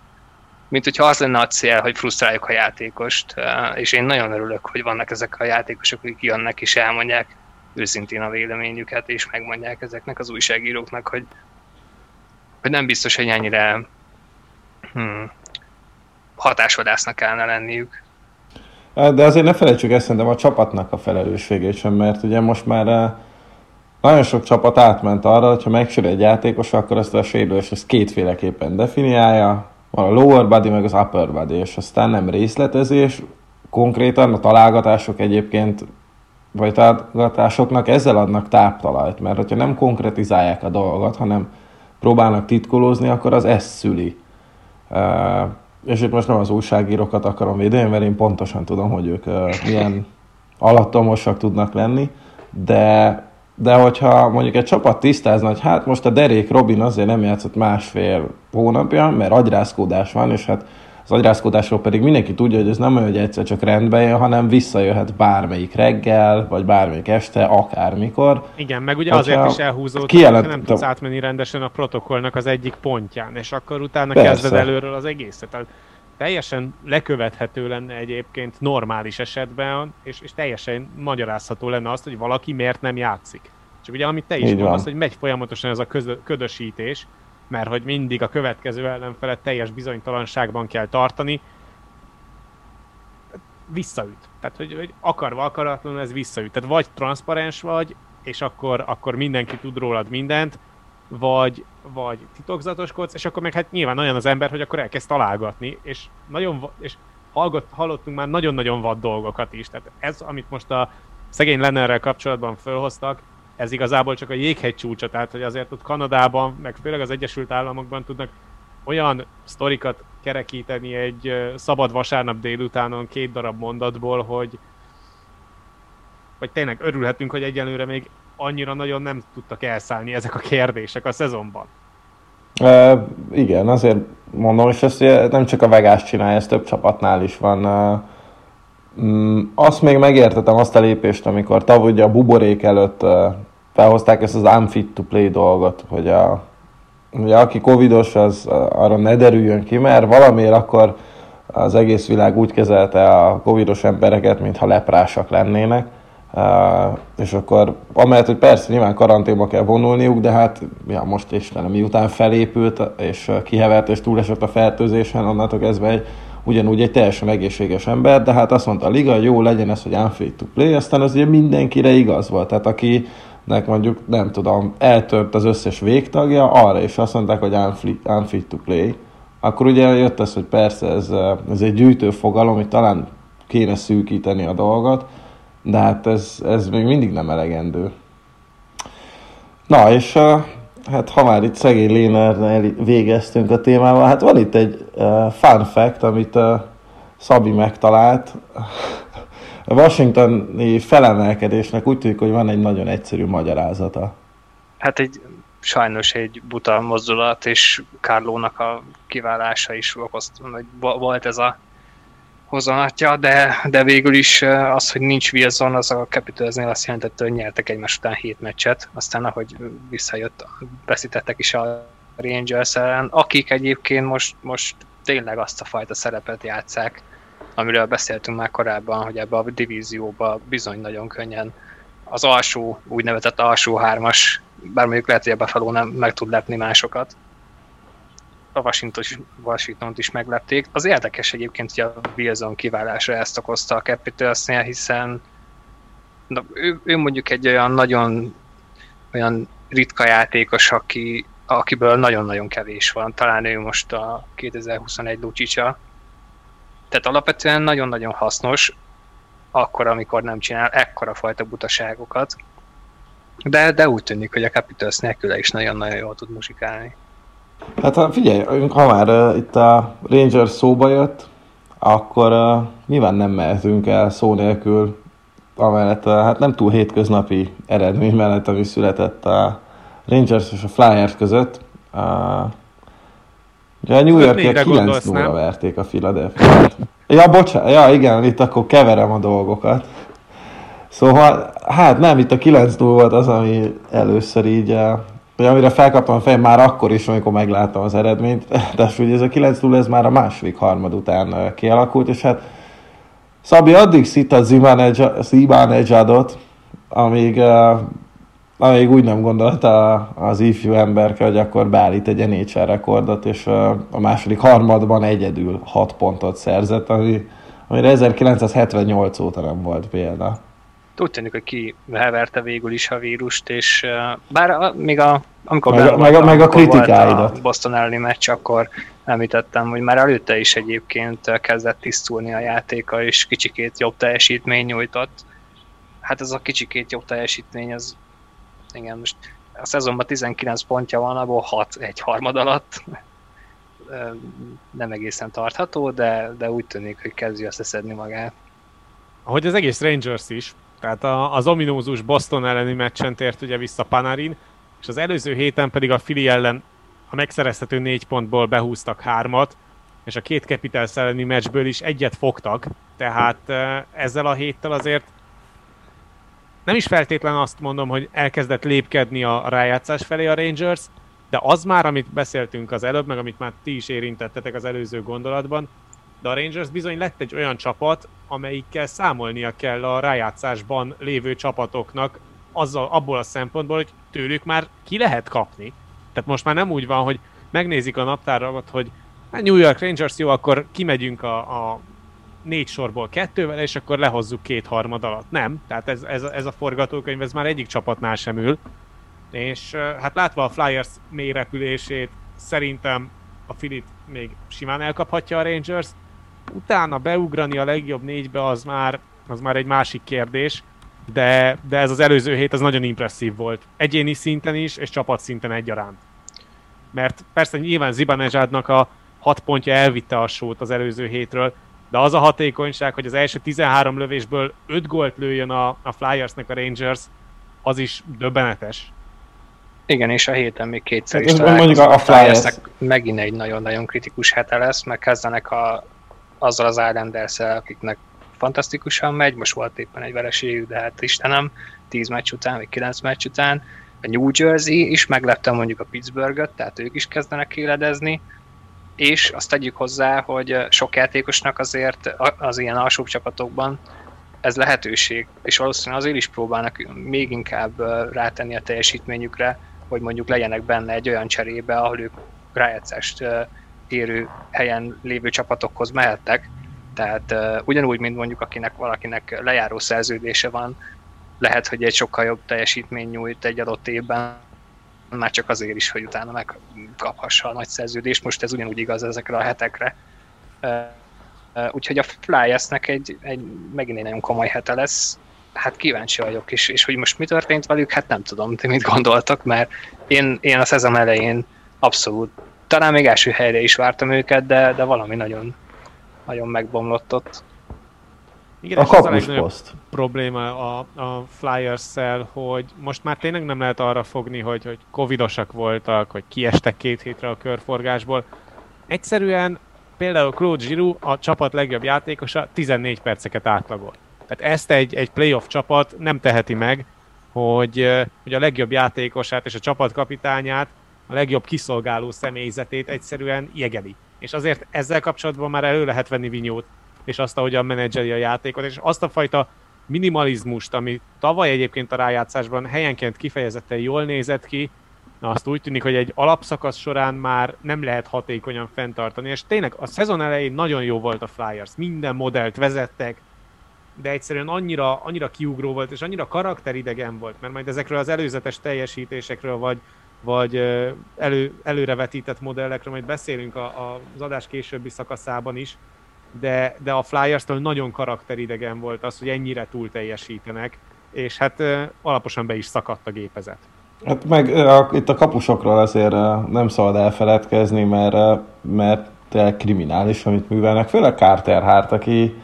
mint hogyha az lenne a cél, hogy frusztráljuk a játékost, és én nagyon örülök, hogy vannak ezek a játékosok, akik jönnek és elmondják őszintén a véleményüket, és megmondják ezeknek az újságíróknak, hogy, hogy nem biztos, hogy ennyire hmm, hatásvadásznak kellene lenniük. De azért ne felejtsük ezt, szerintem a csapatnak a felelősségét sem, mert ugye most már nagyon sok csapat átment arra, hogyha megsérül egy játékos, akkor ezt a sérülést ezt kétféleképpen definiálja, van a lower body, meg az upper body, és aztán nem részletezés, konkrétan a találgatások egyébként, vagy találgatásoknak ezzel adnak táptalajt, mert hogyha nem konkretizálják a dolgot, hanem próbálnak titkolózni, akkor az ezt szüli. Uh, és itt most nem az újságírókat akarom védeni, mert én pontosan tudom, hogy ők uh, milyen alattomosak tudnak lenni, de de hogyha mondjuk egy csapat tisztázna, hogy hát most a derék Robin azért nem játszott másfél hónapja, mert agyrázkódás van, és hát az agyrázkodásról pedig mindenki tudja, hogy ez nem olyan, hogy egyszer csak rendbe jön, hanem visszajöhet bármelyik reggel, vagy bármelyik este, akármikor. Igen, meg ugye azért is elhúzódott, kijelent... hogy nem tudsz átmenni rendesen a protokollnak az egyik pontján, és akkor utána Persze. kezded előről az egészet. Teljesen lekövethető lenne egyébként normális esetben, és, és teljesen magyarázható lenne azt, hogy valaki miért nem játszik. Csak ugye, amit te is mondasz, hogy megy folyamatosan ez a közö, ködösítés, mert hogy mindig a következő ellenfelet teljes bizonytalanságban kell tartani, visszaüt. Tehát, hogy, hogy akarva akaratlanul ez visszaüt. Tehát vagy transzparens vagy, és akkor, akkor mindenki tud rólad mindent, vagy, vagy titokzatoskodsz, és akkor meg hát nyilván olyan az ember, hogy akkor elkezd találgatni, és nagyon, és hallgott, hallottunk már nagyon-nagyon vad dolgokat is. Tehát ez, amit most a szegény Lennerrel kapcsolatban fölhoztak, ez igazából csak a jéghegy csúcsa, tehát hogy azért ott Kanadában, meg főleg az Egyesült Államokban tudnak olyan sztorikat kerekíteni egy szabad vasárnap délutánon két darab mondatból, hogy, hogy tényleg örülhetünk, hogy egyelőre még annyira nagyon nem tudtak elszállni ezek a kérdések a szezonban. E, igen, azért mondom, és ezt nem csak a Vegas csinálja, ez több csapatnál is van. E, azt még megértetem azt a lépést, amikor tavaly a buborék előtt felhozták ezt az unfit to play dolgot, hogy a, ugye aki covidos, az arra ne derüljön ki, mert valamiért akkor az egész világ úgy kezelte a covidos embereket, mintha leprásak lennének. És akkor amellett, hogy persze nyilván karanténba kell vonulniuk, de hát ja, most Istenem, miután felépült és kihevert és túlesett a fertőzésen, onnantól kezdve egy, ugyanúgy egy teljesen egészséges ember, de hát azt mondta a liga, jó legyen ez, hogy unfit to play, aztán az ugye mindenkire igaz volt. Tehát aki nek mondjuk, nem tudom, eltört az összes végtagja, arra is azt mondták, hogy unfit, unfit to play. Akkor ugye jött az, hogy persze ez, ez egy gyűjtő fogalom, hogy talán kéne szűkíteni a dolgot, de hát ez, ez még mindig nem elegendő. Na, és hát ha már itt szegény Lénárnál végeztünk a témával, hát van itt egy fun fact, amit Szabi megtalált. A washingtoni felemelkedésnek úgy tűnik, hogy van egy nagyon egyszerű magyarázata. Hát egy sajnos egy buta mozdulat, és Kárlónak a kiválása is okozt, hogy volt ez a hozonatja, de, de végül is az, hogy nincs Wilson, az a Capitalsnél azt jelentette, hogy nyertek egymás után hét meccset, aztán ahogy visszajött, veszítettek is a Rangers ellen, akik egyébként most, most tényleg azt a fajta szerepet játszák, amiről beszéltünk már korábban, hogy ebbe a divízióba bizony nagyon könnyen az alsó, úgynevezett alsó hármas, bár mondjuk lehet, hogy ebbe nem meg tud lepni másokat. A Washington is, Washington is meglepték. Az érdekes egyébként, hogy a Wilson kiválása ezt okozta a Capitalsnél, hiszen na, ő, ő, mondjuk egy olyan nagyon olyan ritka játékos, aki, akiből nagyon-nagyon kevés van. Talán ő most a 2021 Lucsicsa, tehát alapvetően nagyon-nagyon hasznos, akkor, amikor nem csinál ekkora fajta butaságokat. De, de úgy tűnik, hogy a Capitals nélküle is nagyon-nagyon jól tud muzsikálni. Hát figyelj, ha már uh, itt a Rangers szóba jött, akkor uh, nyilván nem mehetünk el szó nélkül amellett, uh, hát nem túl hétköznapi eredmény mellett, ami született a Rangers és a Flyers között. Uh, Ugye a New york 9 0 verték a philadelphia Ja, bocsánat, ja igen, itt akkor keverem a dolgokat. Szóval, hát nem, itt a 9 0 volt az, ami először így, vagy amire felkaptam a fejem már akkor is, amikor megláttam az eredményt, de ugye ez a 9 0 ez már a második harmad után kialakult, és hát Szabi addig szitta Zimán Ejadot, amíg amíg úgy nem gondolta az ifjú emberke, hogy akkor beállít egy NHL rekordot, és a második harmadban egyedül 6 pontot szerzett, ami, amire 1978 óta nem volt példa. Úgy tűnik, hogy ki heverte végül is a vírust, és bár a, még a, amikor meg, a, meg, a, meg a kritikáidat. A Boston elleni meccs, akkor említettem, hogy már előtte is egyébként kezdett tisztulni a játéka, és kicsikét jobb teljesítmény nyújtott. Hát ez a kicsikét jobb teljesítmény, az igen, most a szezonban 19 pontja van, abból 6 egy harmad alatt. Nem egészen tartható, de, de úgy tűnik, hogy kezdi összeszedni magát. Ahogy az egész Rangers is, tehát az ominózus Boston elleni meccsen tért ugye vissza Panarin, és az előző héten pedig a Fili ellen a megszerezhető négy pontból behúztak hármat, és a két Capitals elleni meccsből is egyet fogtak, tehát ezzel a héttel azért nem is feltétlen azt mondom, hogy elkezdett lépkedni a rájátszás felé a Rangers, de az már, amit beszéltünk az előbb, meg amit már ti is érintettetek az előző gondolatban, de a Rangers bizony lett egy olyan csapat, amelyikkel számolnia kell a rájátszásban lévő csapatoknak azzal, abból a szempontból, hogy tőlük már ki lehet kapni. Tehát most már nem úgy van, hogy megnézik a naptáramat, hogy hát New York Rangers jó, akkor kimegyünk a, a négy sorból kettővel, és akkor lehozzuk két harmad alatt. Nem, tehát ez, ez, ez a forgatókönyv, ez már egyik csapatnál sem ül. És hát látva a Flyers mély repülését, szerintem a Filit még simán elkaphatja a Rangers. Utána beugrani a legjobb négybe az már, az már egy másik kérdés, de, de ez az előző hét az nagyon impresszív volt. Egyéni szinten is, és csapat szinten egyaránt. Mert persze nyilván Zibanezsádnak a hat pontja elvitte a sót az előző hétről, de az a hatékonyság, hogy az első 13 lövésből 5 gólt lőjön a, a Flyersnek a Rangers, az is döbbenetes. Igen, és a héten még kétszer hát is mondjuk a, a Flyers. megint egy nagyon-nagyon kritikus hete lesz, mert kezdenek a, azzal az islanders akiknek fantasztikusan megy, most volt éppen egy vereségük, de hát Istenem, 10 meccs után, vagy 9 meccs után, a New Jersey is meglepte mondjuk a Pittsburghet, tehát ők is kezdenek éledezni, és azt tegyük hozzá, hogy sok játékosnak azért az ilyen alsóbb csapatokban ez lehetőség, és valószínűleg azért is próbálnak még inkább rátenni a teljesítményükre, hogy mondjuk legyenek benne egy olyan cserébe, ahol ők rájátszást érő helyen lévő csapatokhoz mehettek. Tehát ugyanúgy, mint mondjuk akinek valakinek lejáró szerződése van, lehet, hogy egy sokkal jobb teljesítmény nyújt egy adott évben, már csak azért is, hogy utána megkaphassa a nagy szerződést. Most ez ugyanúgy igaz ezekre a hetekre. Úgyhogy a Flyersnek egy, egy megint egy nagyon komoly hete lesz. Hát kíváncsi vagyok, és, és hogy most mi történt velük, hát nem tudom, ti mit gondoltak, mert én, én a szezon elején abszolút, talán még első helyre is vártam őket, de, de valami nagyon, nagyon megbomlott ott. Igen, a legnagyobb probléma a, a Flyers-szel, hogy most már tényleg nem lehet arra fogni, hogy, hogy covidosak voltak, hogy kiestek két hétre a körforgásból. Egyszerűen például Claude Giroux, a csapat legjobb játékosa 14 perceket átlagol. Tehát ezt egy, egy playoff csapat nem teheti meg, hogy, hogy a legjobb játékosát és a csapatkapitányát, a legjobb kiszolgáló személyzetét egyszerűen jegeli. És azért ezzel kapcsolatban már elő lehet venni vinyót és azt, ahogyan menedzseli a játékot, és azt a fajta minimalizmust, ami tavaly egyébként a rájátszásban helyenként kifejezetten jól nézett ki, na azt úgy tűnik, hogy egy alapszakasz során már nem lehet hatékonyan fenntartani, és tényleg a szezon elején nagyon jó volt a Flyers, minden modellt vezettek, de egyszerűen annyira, annyira kiugró volt, és annyira karakteridegen volt, mert majd ezekről az előzetes teljesítésekről, vagy, vagy elő, előrevetített modellekről majd beszélünk a, a, az adás későbbi szakaszában is, de, de a Flyers-től nagyon karakteridegen volt az, hogy ennyire túl teljesítenek, és hát alaposan be is szakadt a gépezet. Hát meg a, itt a kapusokról azért nem szabad elfeledkezni, mert, mert kriminális, amit művelnek. Főleg Carter Hart, aki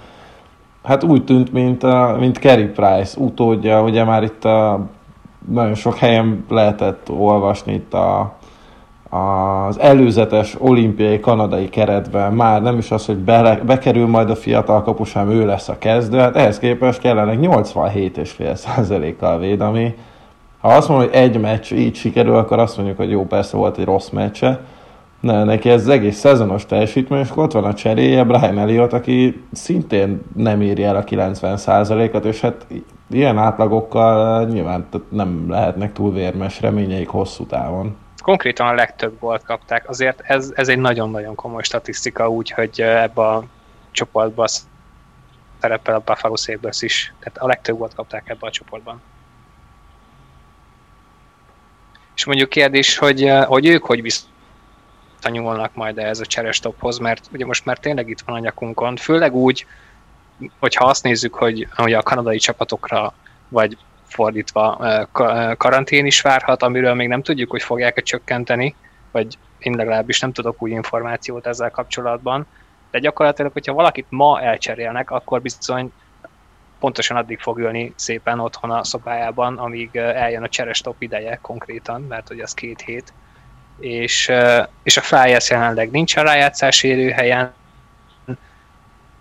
hát úgy tűnt, mint, mint Kerry Price utódja, ugye már itt a, nagyon sok helyen lehetett olvasni itt a, az előzetes olimpiai kanadai keretben. Már nem is az, hogy be, bekerül majd a fiatal kapus, hanem ő lesz a kezdő, hát ehhez képest kellene 87,5%-kal véd, ami ha azt mondom, hogy egy meccs így sikerül, akkor azt mondjuk, hogy jó, persze volt egy rossz meccse, ne, neki ez az egész szezonos teljesítmény, és ott van a cseréje, Brian Elliott, aki szintén nem írja el a 90%-at, és hát ilyen átlagokkal nyilván nem lehetnek túl vérmes reményeik hosszú távon konkrétan a legtöbb gólt kapták. Azért ez, ez egy nagyon-nagyon komoly statisztika, úgyhogy ebbe a csoportba szerepel a Buffalo Sabres is. Tehát a legtöbb gólt kapták ebbe a csoportban. És mondjuk kérdés, hogy, hogy ők hogy viszonyulnak majd ehhez a cseres tophoz, mert ugye most már tényleg itt van a nyakunkon, főleg úgy, hogyha azt nézzük, hogy, hogy a kanadai csapatokra, vagy fordítva karantén is várhat, amiről még nem tudjuk, hogy fogják-e csökkenteni, vagy én legalábbis nem tudok új információt ezzel kapcsolatban, de gyakorlatilag, hogyha valakit ma elcserélnek, akkor bizony pontosan addig fog ülni szépen otthon a szobájában, amíg eljön a cseres top ideje konkrétan, mert hogy az két hét, és, és a Flyers jelenleg nincs a rájátszás élőhelyen,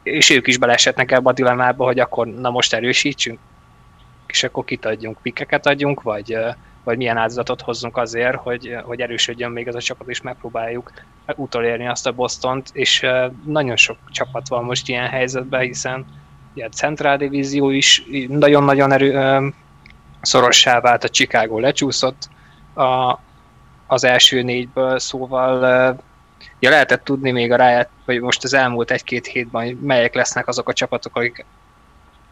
és ők is belesetnek ebbe a dilemmába, hogy akkor na most erősítsünk, és akkor kit adjunk, pikeket adjunk, vagy, vagy milyen áldozatot hozzunk azért, hogy, hogy erősödjön még ez a csapat, és megpróbáljuk utolérni azt a Bostont, és nagyon sok csapat van most ilyen helyzetben, hiszen a Central Divízió is nagyon-nagyon erő, szorossá vált, a Chicago lecsúszott a, az első négyből, szóval ja, lehetett tudni még a ráját, vagy most az elmúlt egy-két hétben, melyek lesznek azok a csapatok, akik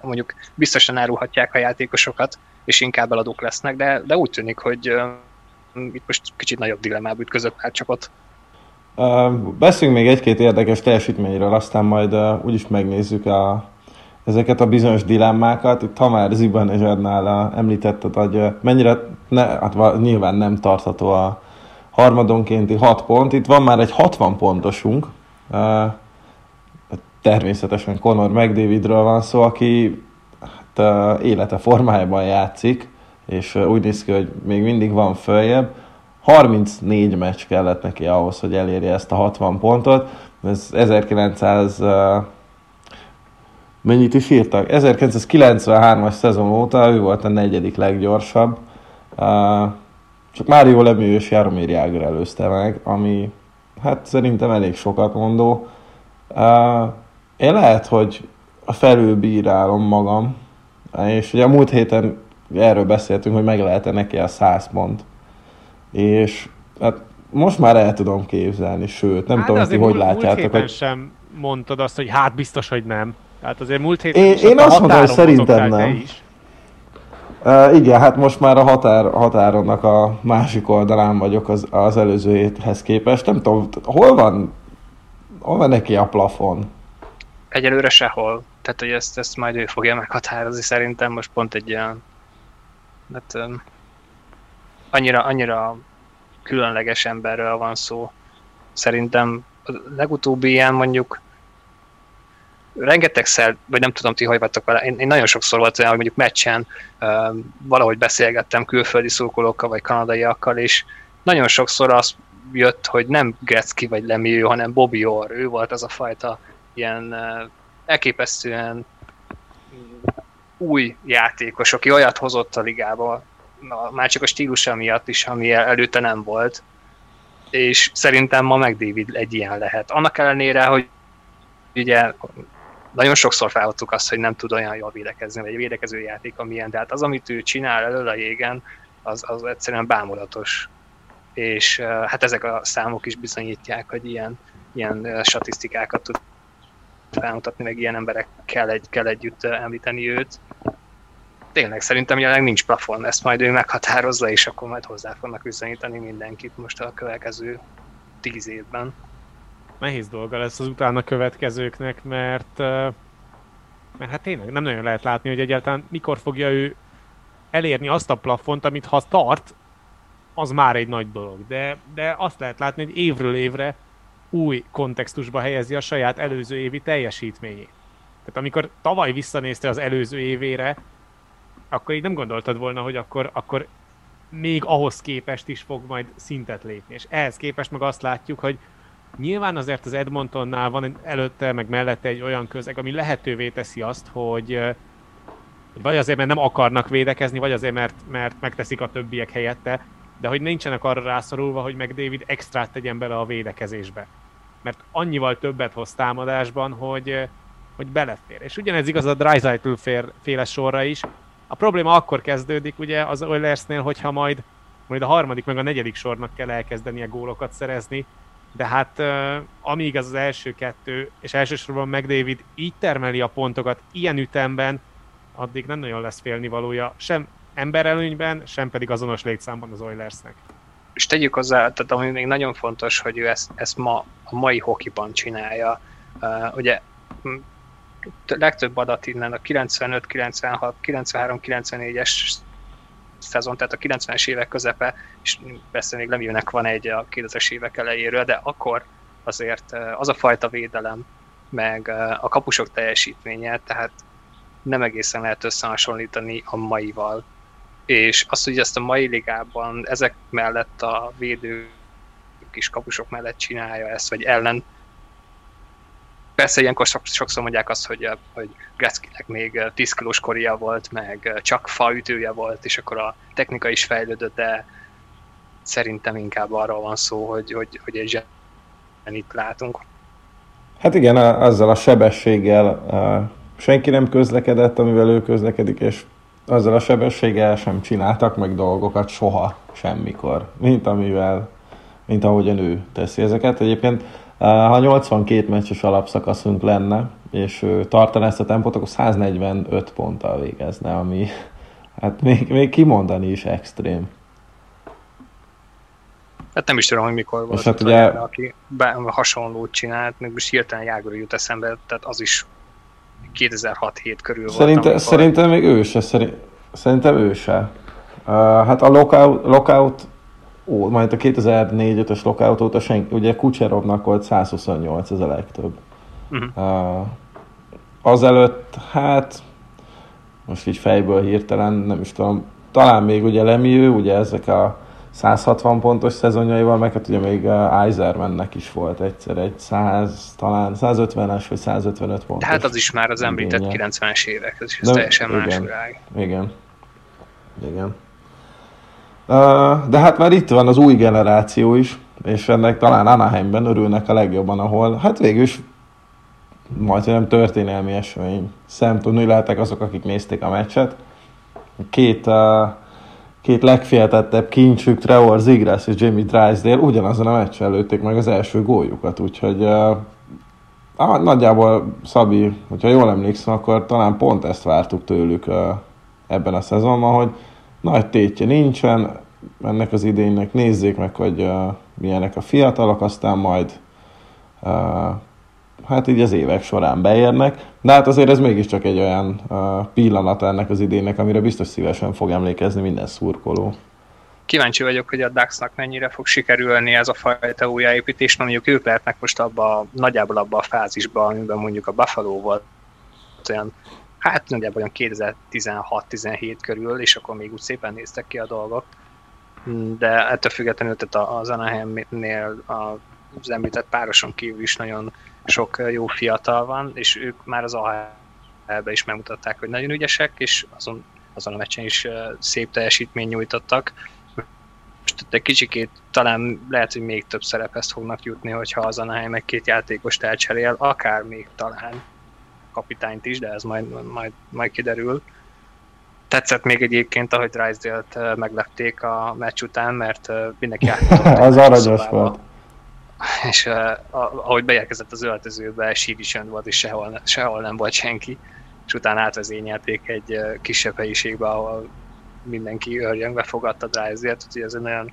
mondjuk biztosan árulhatják a játékosokat, és inkább eladók lesznek, de, de úgy tűnik, hogy itt most kicsit nagyobb dilemmába ütközött pár csapat. Uh, beszéljünk még egy-két érdekes teljesítményről, aztán majd uh, úgyis megnézzük a, ezeket a bizonyos dilemmákat. Itt ha már Zibanezsadnál említetted, hogy mennyire, ne, hát nyilván nem tartható a harmadonkénti 6 pont. Itt van már egy 60 pontosunk, természetesen Conor McDavidről van szó, aki hát, élete formájában játszik, és úgy néz ki, hogy még mindig van följebb. 34 meccs kellett neki ahhoz, hogy elérje ezt a 60 pontot. Ez 1900 mennyit is írtak? 1993-as szezon óta ő volt a negyedik leggyorsabb. Csak Mário Lemieux és Jaromir Jágr előzte meg, ami hát szerintem elég sokat mondó. Én lehet, hogy felülbírálom magam, és ugye a múlt héten erről beszéltünk, hogy meg lehet-e neki a 100 pont. És hát most már el tudom képzelni, sőt, nem hát tudom, hogy hogy látjátok. Múlt hogy... sem mondtad azt, hogy hát biztos, hogy nem. Tehát azért múlt héten Én, én azt mondtam, hogy szerintem nem. Is. Uh, igen, hát most már a határ, határonnak a másik oldalán vagyok az, az előző héthez képest. Nem tudom, hol van, hol van neki a plafon? egyelőre sehol. Tehát, hogy ezt, ezt majd ő fogja meghatározni szerintem. Most pont egy ilyen... Hát, um, annyira, annyira különleges emberről van szó. Szerintem a legutóbbi ilyen mondjuk rengetegszer, vagy nem tudom ti, hogy vagytok vele, én, én nagyon sokszor volt olyan, hogy mondjuk meccsen uh, valahogy beszélgettem külföldi szurkolókkal, vagy kanadaiakkal, és nagyon sokszor az jött, hogy nem Gretzky vagy Lemieux, hanem Bobby Orr, ő volt az a fajta ilyen elképesztően új játékos, aki olyat hozott a ligába, már csak a stílusa miatt is, ami előtte nem volt, és szerintem ma meg David egy ilyen lehet. Annak ellenére, hogy ugye nagyon sokszor felhoztuk azt, hogy nem tud olyan jól védekezni, vagy egy védekező játék, amilyen, de hát az, amit ő csinál elől a jégen, az, az egyszerűen bámulatos. És hát ezek a számok is bizonyítják, hogy ilyen, ilyen statisztikákat tud felmutatni, meg ilyen emberekkel egy, kell együtt említeni őt. Tényleg szerintem jelenleg nincs plafon, ezt majd ő meghatározza, és akkor majd hozzá fognak viszonyítani mindenkit most a következő tíz évben. Nehéz dolga lesz az utána következőknek, mert, mert hát tényleg nem nagyon lehet látni, hogy egyáltalán mikor fogja ő elérni azt a plafont, amit ha tart, az már egy nagy dolog. De, de azt lehet látni, hogy évről évre új kontextusba helyezi a saját előző évi teljesítményét. Tehát amikor tavaly visszanézte az előző évére, akkor így nem gondoltad volna, hogy akkor, akkor még ahhoz képest is fog majd szintet lépni. És ehhez képest meg azt látjuk, hogy nyilván azért az Edmontonnál van előtte, meg mellette egy olyan közeg, ami lehetővé teszi azt, hogy vagy azért, mert nem akarnak védekezni, vagy azért, mert, mert megteszik a többiek helyette, de hogy nincsenek arra rászorulva, hogy meg David extrát tegyen bele a védekezésbe mert annyival többet hoz támadásban, hogy, hogy belefér. És ugyanez igaz a Dreisaitl féle sorra is. A probléma akkor kezdődik ugye az Oilersnél, hogyha majd, majd a harmadik meg a negyedik sornak kell elkezdenie gólokat szerezni, de hát amíg az az első kettő, és elsősorban McDavid így termeli a pontokat ilyen ütemben, addig nem nagyon lesz félnivalója, sem emberelőnyben, sem pedig azonos létszámban az Oilersnek és tegyük hozzá, tehát ami még nagyon fontos, hogy ő ezt, ezt ma a mai hokiban csinálja. Uh, ugye legtöbb adat innen a 95, 96, 93, 94-es szezon, tehát a 90-es évek közepe, és persze még Lemieux-nek van egy a 2000-es évek elejéről, de akkor azért az a fajta védelem, meg a kapusok teljesítménye, tehát nem egészen lehet összehasonlítani a maival és azt, hogy ezt a mai ligában ezek mellett a védő kis kapusok mellett csinálja ezt, vagy ellen. Persze ilyenkor sokszor mondják azt, hogy, hogy Gretzkynek még 10 kilós koria volt, meg csak faütője volt, és akkor a technika is fejlődött, de szerintem inkább arról van szó, hogy, hogy, hogy egy zsenit látunk. Hát igen, azzal a sebességgel senki nem közlekedett, amivel ő közlekedik, és azzal a sebességgel sem csináltak meg dolgokat soha, semmikor, mint amivel, mint ahogyan ő teszi ezeket. Egyébként ha 82 meccses alapszakaszunk lenne, és tartaná ezt a tempót, akkor 145 ponttal végezne, ami hát még, még kimondani is extrém. Hát nem is tudom, hogy mikor volt, hát ugye... aki be, hasonlót csinált, meg most hirtelen Jágor jut eszembe, tehát az is 2006-7 körül Szerinte, volt. Amikor... Szerintem még ő se, szerint, szerintem ő se. Uh, hát a lockout, lockout ó, majd a 2004-5-ös lockout óta senki, ugye Kucserovnak volt 128, ez a legtöbb. Uh-huh. Uh, azelőtt, hát most így fejből hirtelen, nem is tudom, talán még ugye Lemieux, ugye ezek a 160 pontos szezonjaival, meg hát ugye még Eisermannek is volt egyszer egy 100, talán 150-es vagy 155 pontos. De hát az is már az említett 90-es évek, ez is De, teljesen igen, más világ. Igen, igen. De hát már itt van az új generáció is, és ennek talán Anaheimben örülnek a legjobban, ahol hát végül is majd nem történelmi esemény. Szemtudni lehetek azok, akik nézték a meccset. Két két legféltettebb kincsük, Trevor Zigras és Jamie Drysdale ugyanazon a meccsen lőtték meg az első góljukat, úgyhogy ah, nagyjából Szabi, hogyha jól emlékszem, akkor talán pont ezt vártuk tőlük ebben a szezonban, hogy nagy tétje nincsen, ennek az idénynek nézzék meg, hogy uh, milyenek a fiatalok, aztán majd uh, hát így az évek során beérnek, de hát azért ez mégiscsak egy olyan uh, pillanat ennek az idénnek, amire biztos szívesen fog emlékezni minden szurkoló. Kíváncsi vagyok, hogy a Daxnak mennyire fog sikerülni ez a fajta újjáépítés, mondjuk ők lehetnek most abba, nagyjából abba a fázisba, amiben mondjuk a Buffalo volt olyan, hát nagyjából olyan 2016-17 körül, és akkor még úgy szépen néztek ki a dolgok. De ettől függetlenül tehát az Anaheimnél az említett pároson kívül is nagyon sok jó fiatal van, és ők már az AHL-be is megmutatták, hogy nagyon ügyesek, és azon, azon a meccsen is szép teljesítmény nyújtottak. Most egy kicsikét talán lehet, hogy még több szerephez fognak jutni, hogyha az Anaheim meg két játékost elcserél, akár még talán kapitányt is, de ez majd, majd, majd kiderül. Tetszett még egyébként, ahogy Drysdale-t meglepték a meccs után, mert mindenki Az aranyos volt és ahogy beérkezett az öltözőbe, síri csönd volt, és sehol, sehol nem volt senki, és utána átvezényelték egy kisebb helyiségbe, ahol mindenki örjöngve fogadta ezért, úgyhogy ez egy nagyon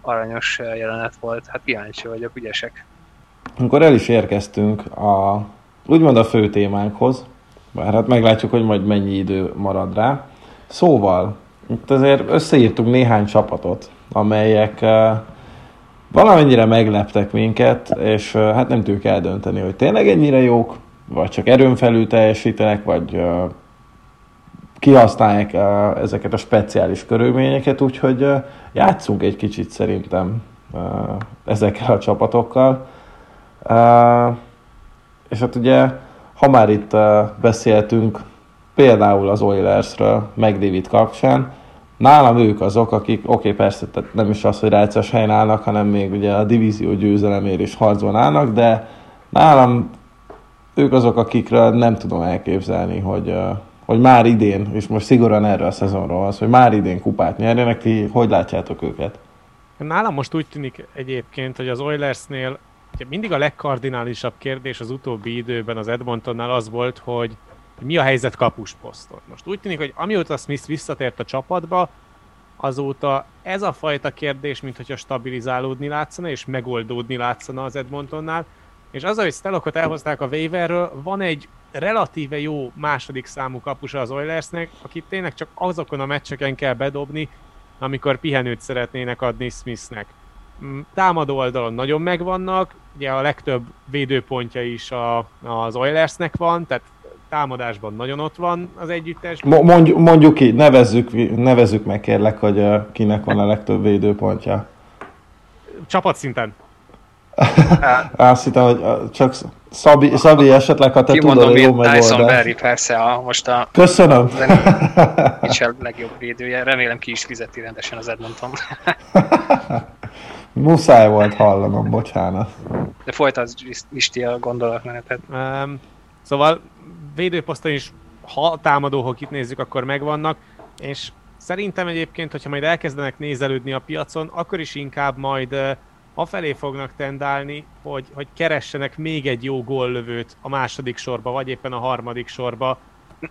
aranyos jelenet volt. Hát kíváncsi vagyok, ügyesek. Akkor el is érkeztünk a, úgymond a fő témánkhoz, bár hát meglátjuk, hogy majd mennyi idő marad rá. Szóval, itt azért összeírtuk néhány csapatot, amelyek valamennyire megleptek minket, és hát nem tudjuk eldönteni, hogy tényleg ennyire jók, vagy csak erőn felül teljesítenek, vagy uh, kihasználják uh, ezeket a speciális körülményeket, úgyhogy uh, játszunk egy kicsit szerintem uh, ezekkel a csapatokkal. És hát ugye, ha már itt uh, beszéltünk például az Oilersről, meg David kapcsán, nálam ők azok, akik, oké, okay, persze, tehát nem is az, hogy rácos helyen állnak, hanem még ugye a divízió győzelemért is harcban állnak, de nálam ők azok, akikről nem tudom elképzelni, hogy, hogy már idén, és most szigorúan erre a szezonról az, hogy már idén kupát nyerjenek, ti hogy látjátok őket? Nálam most úgy tűnik egyébként, hogy az Oilersnél mindig a legkardinálisabb kérdés az utóbbi időben az Edmontonnál az volt, hogy mi a helyzet kapusposzton. Most úgy tűnik, hogy amióta Smith visszatért a csapatba, azóta ez a fajta kérdés, mint hogyha stabilizálódni látszana, és megoldódni látszana az Edmontonnál, és az, hogy Stelokot elhozták a waiverről, van egy relatíve jó második számú kapusa az Oilersnek, akit tényleg csak azokon a meccseken kell bedobni, amikor pihenőt szeretnének adni Smithnek. Támadó oldalon nagyon megvannak, ugye a legtöbb védőpontja is a, az Oilersnek van, tehát támadásban nagyon ott van az együttes. Mondjuk, mondjuk így, nevezzük, nevezzük meg kérlek, hogy kinek van a legtöbb védőpontja. Csapatszinten. Azt hittem, hogy csak Szabi, Szabi esetleg, ha te Kimondom, tudod, jó megoldás. Tyson Berry persze a, most a... Köszönöm. a legjobb védője. Remélem ki is fizeti rendesen az Edmonton. Muszáj volt hallanom, bocsánat. De folytasd Isti a gondolatmenetet. Um, szóval védőposzton is, ha támadó hokit nézzük, akkor megvannak, és szerintem egyébként, hogyha majd elkezdenek nézelődni a piacon, akkor is inkább majd afelé fognak tendálni, hogy, hogy keressenek még egy jó góllövőt a második sorba, vagy éppen a harmadik sorba,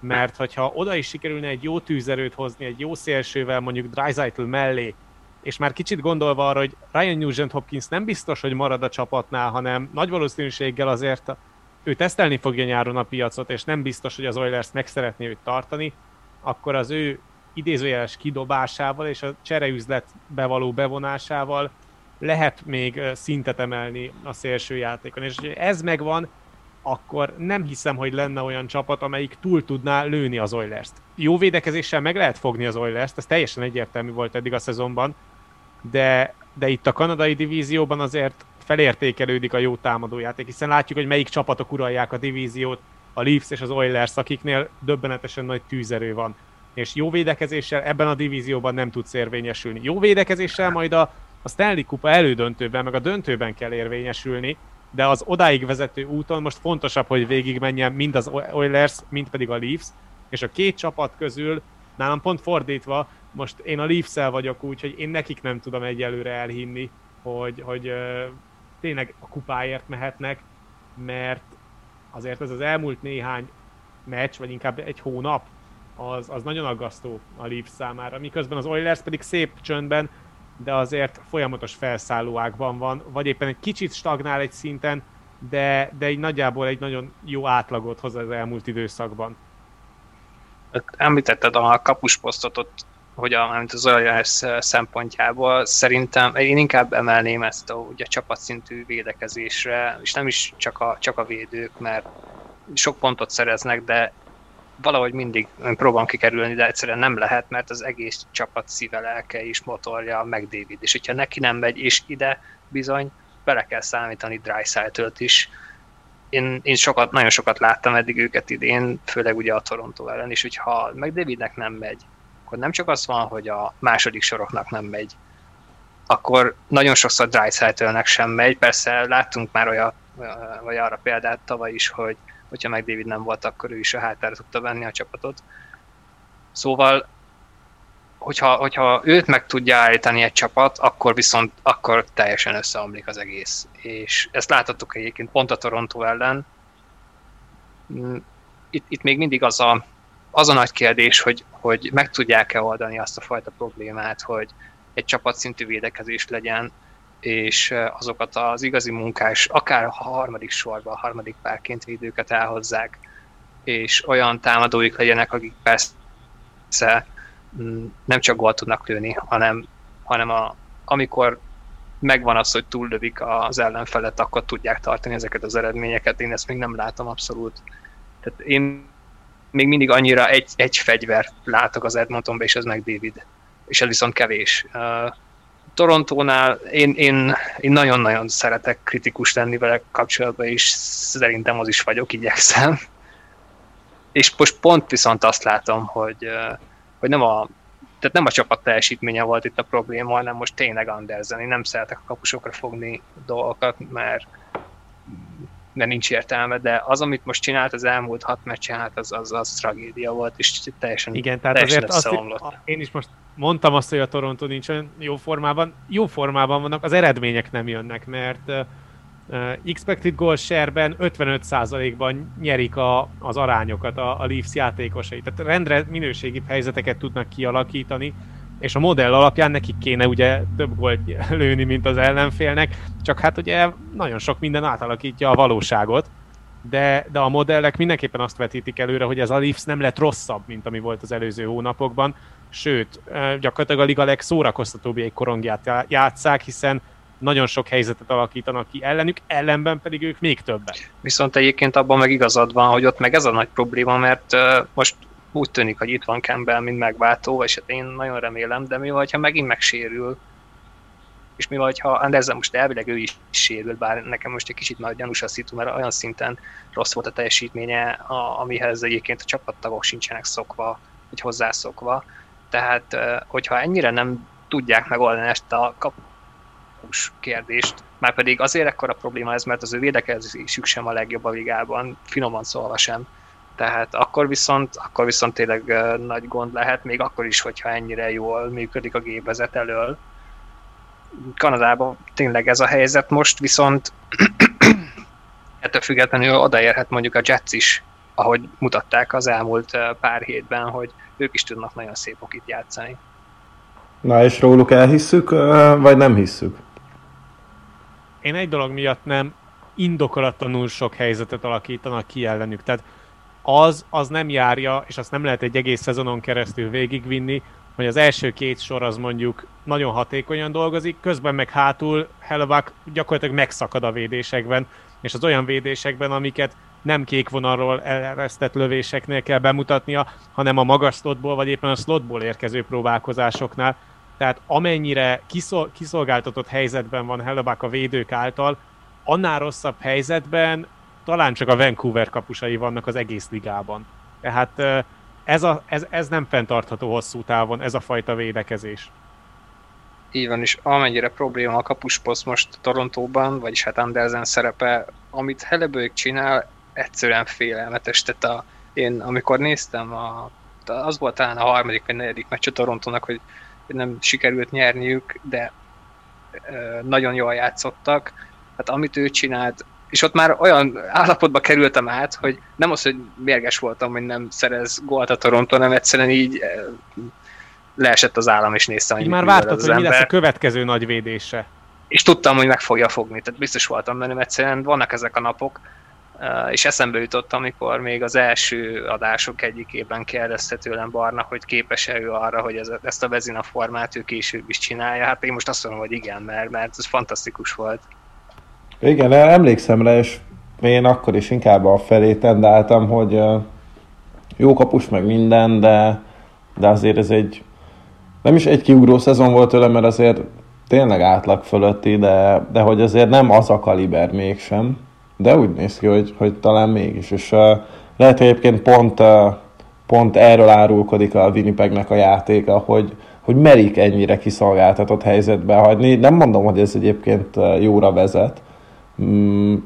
mert hogyha oda is sikerülne egy jó tűzerőt hozni, egy jó szélsővel mondjuk Dreisaitl mellé, és már kicsit gondolva arra, hogy Ryan Nugent Hopkins nem biztos, hogy marad a csapatnál, hanem nagy valószínűséggel azért ő tesztelni fogja nyáron a piacot, és nem biztos, hogy az Oilers meg szeretné őt tartani, akkor az ő idézőjeles kidobásával és a csereüzletbe való bevonásával lehet még szintet emelni a szélső játékon. És ha ez megvan, akkor nem hiszem, hogy lenne olyan csapat, amelyik túl tudná lőni az Oilers-t. Jó védekezéssel meg lehet fogni az Oilers-t, ez teljesen egyértelmű volt eddig a szezonban, de, de itt a kanadai divízióban azért felértékelődik a jó támadójáték, hiszen látjuk, hogy melyik csapatok uralják a divíziót, a Leafs és az Oilers, akiknél döbbenetesen nagy tűzerő van. És jó védekezéssel ebben a divízióban nem tudsz érvényesülni. Jó védekezéssel majd a, a Stanley Kupa elődöntőben, meg a döntőben kell érvényesülni, de az odáig vezető úton most fontosabb, hogy végig menjen mind az Oilers, mind pedig a Leafs, és a két csapat közül nálam pont fordítva, most én a leafs vagyok úgy, hogy én nekik nem tudom egyelőre elhinni, hogy, hogy tényleg a kupáért mehetnek, mert azért ez az elmúlt néhány meccs, vagy inkább egy hónap, az, az nagyon aggasztó a Leafs számára, miközben az Oilers pedig szép csöndben, de azért folyamatos felszállóákban van, vagy éppen egy kicsit stagnál egy szinten, de, de egy nagyjából egy nagyon jó átlagot hoz az elmúlt időszakban. Említetted a kapusposztot ott hogy a, mint az Oilers szempontjából szerintem én inkább emelném ezt a, ugye, csapatszintű védekezésre, és nem is csak a, csak a védők, mert sok pontot szereznek, de valahogy mindig próbálom kikerülni, de egyszerűen nem lehet, mert az egész csapat szíve, lelke és motorja meg David. És hogyha neki nem megy, és ide bizony bele kell számítani dry is. Én, én sokat, nagyon sokat láttam eddig őket idén, főleg ugye a Toronto ellen, és hogyha meg Davidnek nem megy, akkor nem csak az van, hogy a második soroknak nem megy, akkor nagyon sokszor Dreisaitelnek sem megy. Persze láttunk már olyan, vagy arra példát tavaly is, hogy hogyha meg David nem volt, akkor ő is a hátára tudta venni a csapatot. Szóval, hogyha, hogyha őt meg tudja állítani egy csapat, akkor viszont akkor teljesen összeomlik az egész. És ezt láthattuk egyébként pont a Toronto ellen. Mm, itt, itt még mindig az a, az a nagy kérdés, hogy, hogy meg tudják-e oldani azt a fajta problémát, hogy egy csapatszintű védekezés legyen, és azokat az igazi munkás, akár a harmadik sorba, a harmadik párként védőket elhozzák, és olyan támadóik legyenek, akik persze mm, nem csak gólt tudnak lőni, hanem, hanem a, amikor megvan az, hogy túllövik az ellenfelet, akkor tudják tartani ezeket az eredményeket. Én ezt még nem látom abszolút. Tehát én még mindig annyira egy, egy fegyver látok az Edmontonban, és ez meg David. És ez viszont kevés. Uh, Torontónál én, én, én nagyon-nagyon szeretek kritikus lenni vele kapcsolatban, és szerintem az is vagyok, igyekszem. És most pont viszont azt látom, hogy, hogy nem a tehát nem a csapat teljesítménye volt itt a probléma, hanem most tényleg Andersen. Én nem szeretek a kapusokra fogni dolgokat, mert mert nincs értelme, de az, amit most csinált az elmúlt hat meccsen, hát az, az, az tragédia volt, és teljesen Igen, tehát teljesen azért azt, én is most mondtam azt, hogy a Toronto nincs olyan jó formában. Jó formában vannak, az eredmények nem jönnek, mert uh, expected goal share-ben 55%-ban nyerik a, az arányokat a, a Leafs játékosai. Tehát rendre minőségi helyzeteket tudnak kialakítani, és a modell alapján nekik kéne ugye több gólt lőni, mint az ellenfélnek, csak hát ugye nagyon sok minden átalakítja a valóságot, de, de a modellek mindenképpen azt vetítik előre, hogy ez a Leafs nem lett rosszabb, mint ami volt az előző hónapokban, sőt, gyakorlatilag a liga legszórakoztatóbb korongját játszák, hiszen nagyon sok helyzetet alakítanak ki ellenük, ellenben pedig ők még többet. Viszont egyébként abban meg igazad van, hogy ott meg ez a nagy probléma, mert most úgy tűnik, hogy itt van Campbell, mint megváltó, és hát én nagyon remélem, de mi vagy, ha megint megsérül, és mi vagy, ha Andersen most elvileg ő is sérült, bár nekem most egy kicsit már gyanús a szitu, mert olyan szinten rossz volt a teljesítménye, a, amihez egyébként a csapattagok sincsenek szokva, vagy hozzászokva. Tehát, hogyha ennyire nem tudják megoldani ezt a kapus kérdést, már pedig azért ekkora probléma ez, mert az ő védekezésük sem a legjobb a ligában, finoman szólva sem. Tehát akkor viszont, akkor viszont tényleg nagy gond lehet, még akkor is, hogyha ennyire jól működik a gépezet elől. Kanadában tényleg ez a helyzet most, viszont ettől függetlenül odaérhet mondjuk a Jets is, ahogy mutatták az elmúlt pár hétben, hogy ők is tudnak nagyon szép okit játszani. Na és róluk elhisszük, vagy nem hisszük? Én egy dolog miatt nem indokolatlanul sok helyzetet alakítanak ki ellenük. Tehát az, az nem járja, és azt nem lehet egy egész szezonon keresztül végigvinni, hogy az első két sor az mondjuk nagyon hatékonyan dolgozik, közben meg hátul Hellebuck gyakorlatilag megszakad a védésekben, és az olyan védésekben, amiket nem kék vonalról eresztett lövéseknél kell bemutatnia, hanem a magas slotból, vagy éppen a slotból érkező próbálkozásoknál. Tehát amennyire kiszol- kiszolgáltatott helyzetben van Hellebuck a védők által, annál rosszabb helyzetben talán csak a Vancouver kapusai vannak az egész ligában. Tehát ez, a, ez, ez nem fenntartható hosszú távon, ez a fajta védekezés. Így van, és amennyire probléma a kapusposzt most Torontóban, vagyis hát Andersen szerepe, amit Helebők csinál, egyszerűen félelmetes. Tehát a, én amikor néztem, a, az volt talán a harmadik vagy negyedik meccs a Torontónak, hogy nem sikerült nyerniük, de nagyon jól játszottak. Hát amit ő csinált, és ott már olyan állapotba kerültem át, hogy nem az, hogy mérges voltam, hogy nem szerez gólt a Toronto, hanem egyszerűen így leesett az állam, és néztem, hogy már vártad, hogy mi lesz a következő nagy védése. És tudtam, hogy meg fogja fogni, tehát biztos voltam benne, egyszerűen vannak ezek a napok, és eszembe jutott, amikor még az első adások egyikében kérdezte tőlem Barna, hogy képes-e ő arra, hogy ez, ezt a vezina formát ő később is csinálja. Hát én most azt mondom, hogy igen, mert, mert ez fantasztikus volt. Igen, emlékszem rá, és én akkor is inkább a felé tendáltam, hogy jó kapus meg minden, de, de azért ez egy nem is egy kiugró szezon volt tőle, mert azért tényleg átlag fölötti, de, de hogy azért nem az a kaliber mégsem, de úgy néz ki, hogy, hogy talán mégis, és uh, lehet, hogy egyébként pont, uh, pont erről árulkodik a Winnipegnek a játéka, hogy, hogy merik ennyire kiszolgáltatott helyzetbe hagyni. Nem mondom, hogy ez egyébként jóra vezet,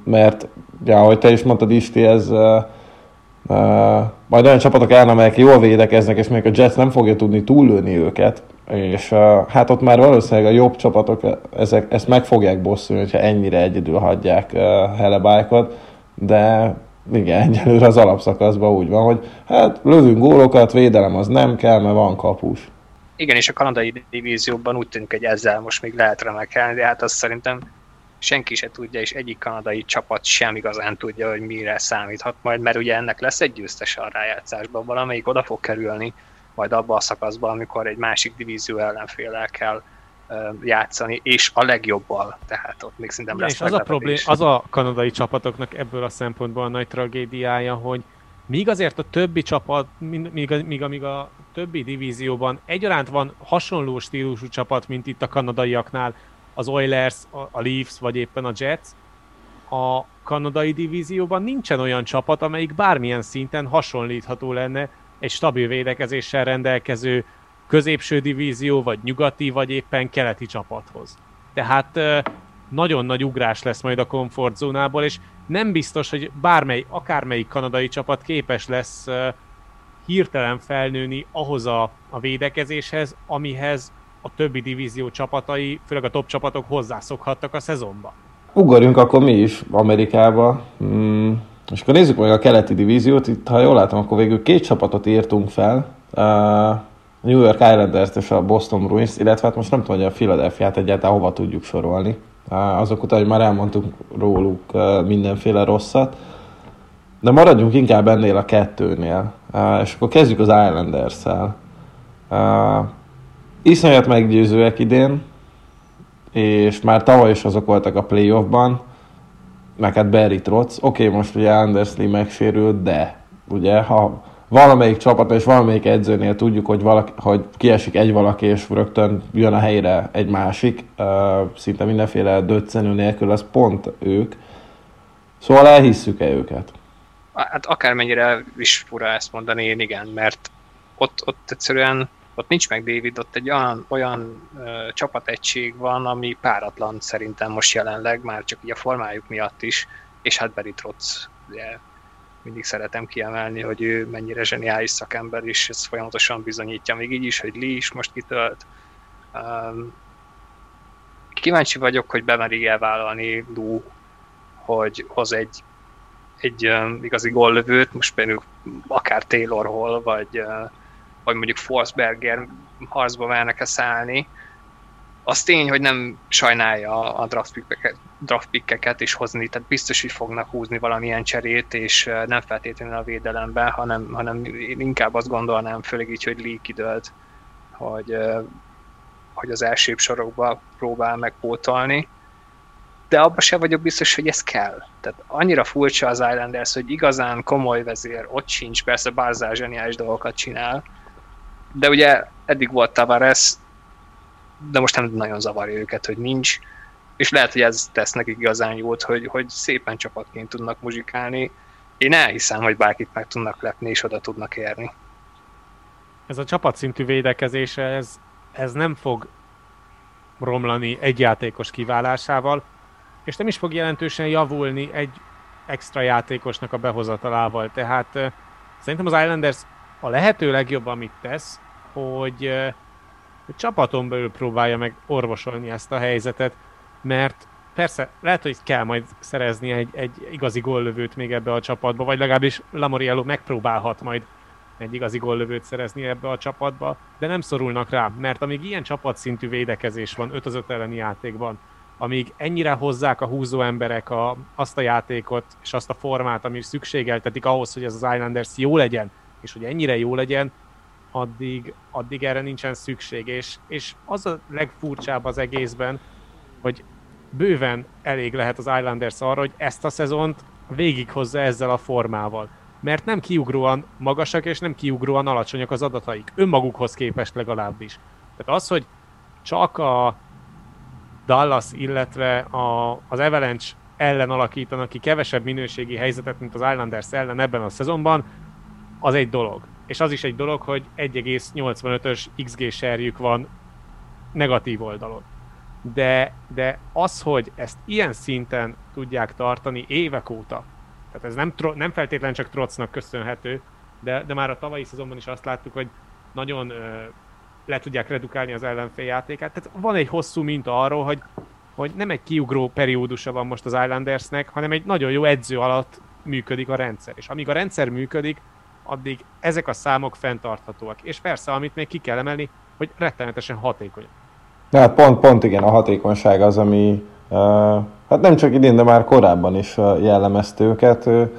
mert, ja, ahogy te is mondtad, Isti, ez uh, uh, majd olyan csapatok el, amelyek jól védekeznek, és még a Jets nem fogja tudni túllőni őket, és uh, hát ott már valószínűleg a jobb csapatok ezek, ezt meg fogják bosszulni, hogyha ennyire egyedül hagyják uh, Helebájkot, de igen, egyelőre az alapszakaszban úgy van, hogy hát lövünk gólokat, védelem az nem kell, mert van kapus. Igen, és a kanadai divízióban úgy tűnik, hogy ezzel most még lehet remekelni, de hát azt szerintem senki se tudja, és egyik kanadai csapat sem igazán tudja, hogy mire számíthat majd, mert ugye ennek lesz egy győztes a rájátszásban, valamelyik oda fog kerülni, majd abba a szakaszban, amikor egy másik divízió ellenféllel kell játszani, és a legjobbal, tehát ott még szerintem lesz és az a, problém, az a kanadai csapatoknak ebből a szempontból a nagy tragédiája, hogy míg azért a többi csapat, míg, míg, míg a többi divízióban egyaránt van hasonló stílusú csapat, mint itt a kanadaiaknál, az Oilers, a Leafs vagy éppen a Jets, a kanadai divízióban nincsen olyan csapat, amelyik bármilyen szinten hasonlítható lenne egy stabil védekezéssel rendelkező középső divízió, vagy nyugati, vagy éppen keleti csapathoz. Tehát nagyon nagy ugrás lesz majd a komfortzónából, és nem biztos, hogy bármely, akármelyik kanadai csapat képes lesz hirtelen felnőni ahhoz a, a védekezéshez, amihez a többi divízió csapatai, főleg a top csapatok hozzászokhattak a szezonba. Ugorjunk akkor mi is Amerikába. Hmm. És akkor nézzük meg a keleti divíziót. Itt, ha jól látom, akkor végül két csapatot írtunk fel. A New York Islanders és a Boston Bruins, illetve hát most nem tudom, hogy a Philadelphia-t egyáltalán hova tudjuk sorolni. Azok után, hogy már elmondtunk róluk mindenféle rosszat. De maradjunk inkább ennél a kettőnél. És akkor kezdjük az Islanders-szel iszonyat meggyőzőek idén, és már tavaly is azok voltak a playoffban, meg hát Barry Trotz. Oké, okay, most ugye Anders Lee megsérült, de ugye ha valamelyik csapat és valamelyik edzőnél tudjuk, hogy, valaki, hogy kiesik egy valaki, és rögtön jön a helyre egy másik, szinte mindenféle döccenő nélkül, az pont ők. Szóval elhisszük-e őket? Hát akármennyire is fura ezt mondani, én igen, mert ott, ott egyszerűen ott nincs meg David, ott egy olyan, olyan ö, csapategység van, ami páratlan szerintem most jelenleg, már csak így a formájuk miatt is, és hát Barry Trotz, ugye mindig szeretem kiemelni, hogy ő mennyire zseniális szakember, és ez folyamatosan bizonyítja még így is, hogy Lee is most kitölt. Um, kíváncsi vagyok, hogy bemeri elvállalni Lou, hogy hoz egy, egy um, igazi gollövőt, most például akár Taylor vagy, uh, vagy mondjuk Forsberger harcba mernek-e szállni, az tény, hogy nem sajnálja a draft pickeket is hozni, tehát biztos, hogy fognak húzni valamilyen cserét, és nem feltétlenül a védelemben, hanem, hanem én inkább azt gondolnám, főleg így, hogy Lee kidőlt, hogy, hogy az első sorokba próbál megpótolni, de abban sem vagyok biztos, hogy ez kell. Tehát annyira furcsa az Islanders, hogy igazán komoly vezér ott sincs, persze Barzál zseniális dolgokat csinál, de ugye eddig volt Tavares, de most nem nagyon zavarja őket, hogy nincs, és lehet, hogy ez tesz nekik igazán jót, hogy, hogy szépen csapatként tudnak muzsikálni. Én elhiszem, hogy bárkit meg tudnak lepni, és oda tudnak érni. Ez a csapatszintű védekezés, ez, ez nem fog romlani egy játékos kiválásával, és nem is fog jelentősen javulni egy extra játékosnak a behozatalával. Tehát szerintem az Islanders a lehető legjobb, amit tesz, hogy hogy csapaton belül próbálja meg orvosolni ezt a helyzetet, mert persze lehet, hogy kell majd szerezni egy, egy igazi góllövőt még ebbe a csapatba, vagy legalábbis Lamoriello megpróbálhat majd egy igazi góllövőt szerezni ebbe a csapatba, de nem szorulnak rá, mert amíg ilyen csapatszintű védekezés van 5 az 5 elleni játékban, amíg ennyire hozzák a húzó emberek a, azt a játékot és azt a formát, ami szükségeltetik ahhoz, hogy ez az Islanders jó legyen, és hogy ennyire jó legyen, addig, addig erre nincsen szükség. És, és az a legfurcsább az egészben, hogy bőven elég lehet az Islanders arra, hogy ezt a szezont végighozza ezzel a formával. Mert nem kiugróan magasak és nem kiugróan alacsonyak az adataik. Önmagukhoz képest legalábbis. Tehát az, hogy csak a Dallas, illetve a, az Avalanche ellen alakítanak ki kevesebb minőségi helyzetet, mint az Islanders ellen ebben a szezonban, az egy dolog és az is egy dolog, hogy 1,85-ös XG serjük van negatív oldalon. De, de az, hogy ezt ilyen szinten tudják tartani évek óta, tehát ez nem, nem feltétlenül csak Trocnak köszönhető, de, de már a tavalyi szezonban is azt láttuk, hogy nagyon ö, le tudják redukálni az ellenfél játékát. Tehát van egy hosszú minta arról, hogy, hogy nem egy kiugró periódusa van most az Islandersnek, hanem egy nagyon jó edző alatt működik a rendszer. És amíg a rendszer működik, addig ezek a számok fenntarthatóak. És persze, amit még ki kell emelni, hogy rettenetesen hatékony. Ja, hát pont, pont igen, a hatékonyság az, ami uh, hát nem csak idén, de már korábban is uh, jellemezte őket. Uh,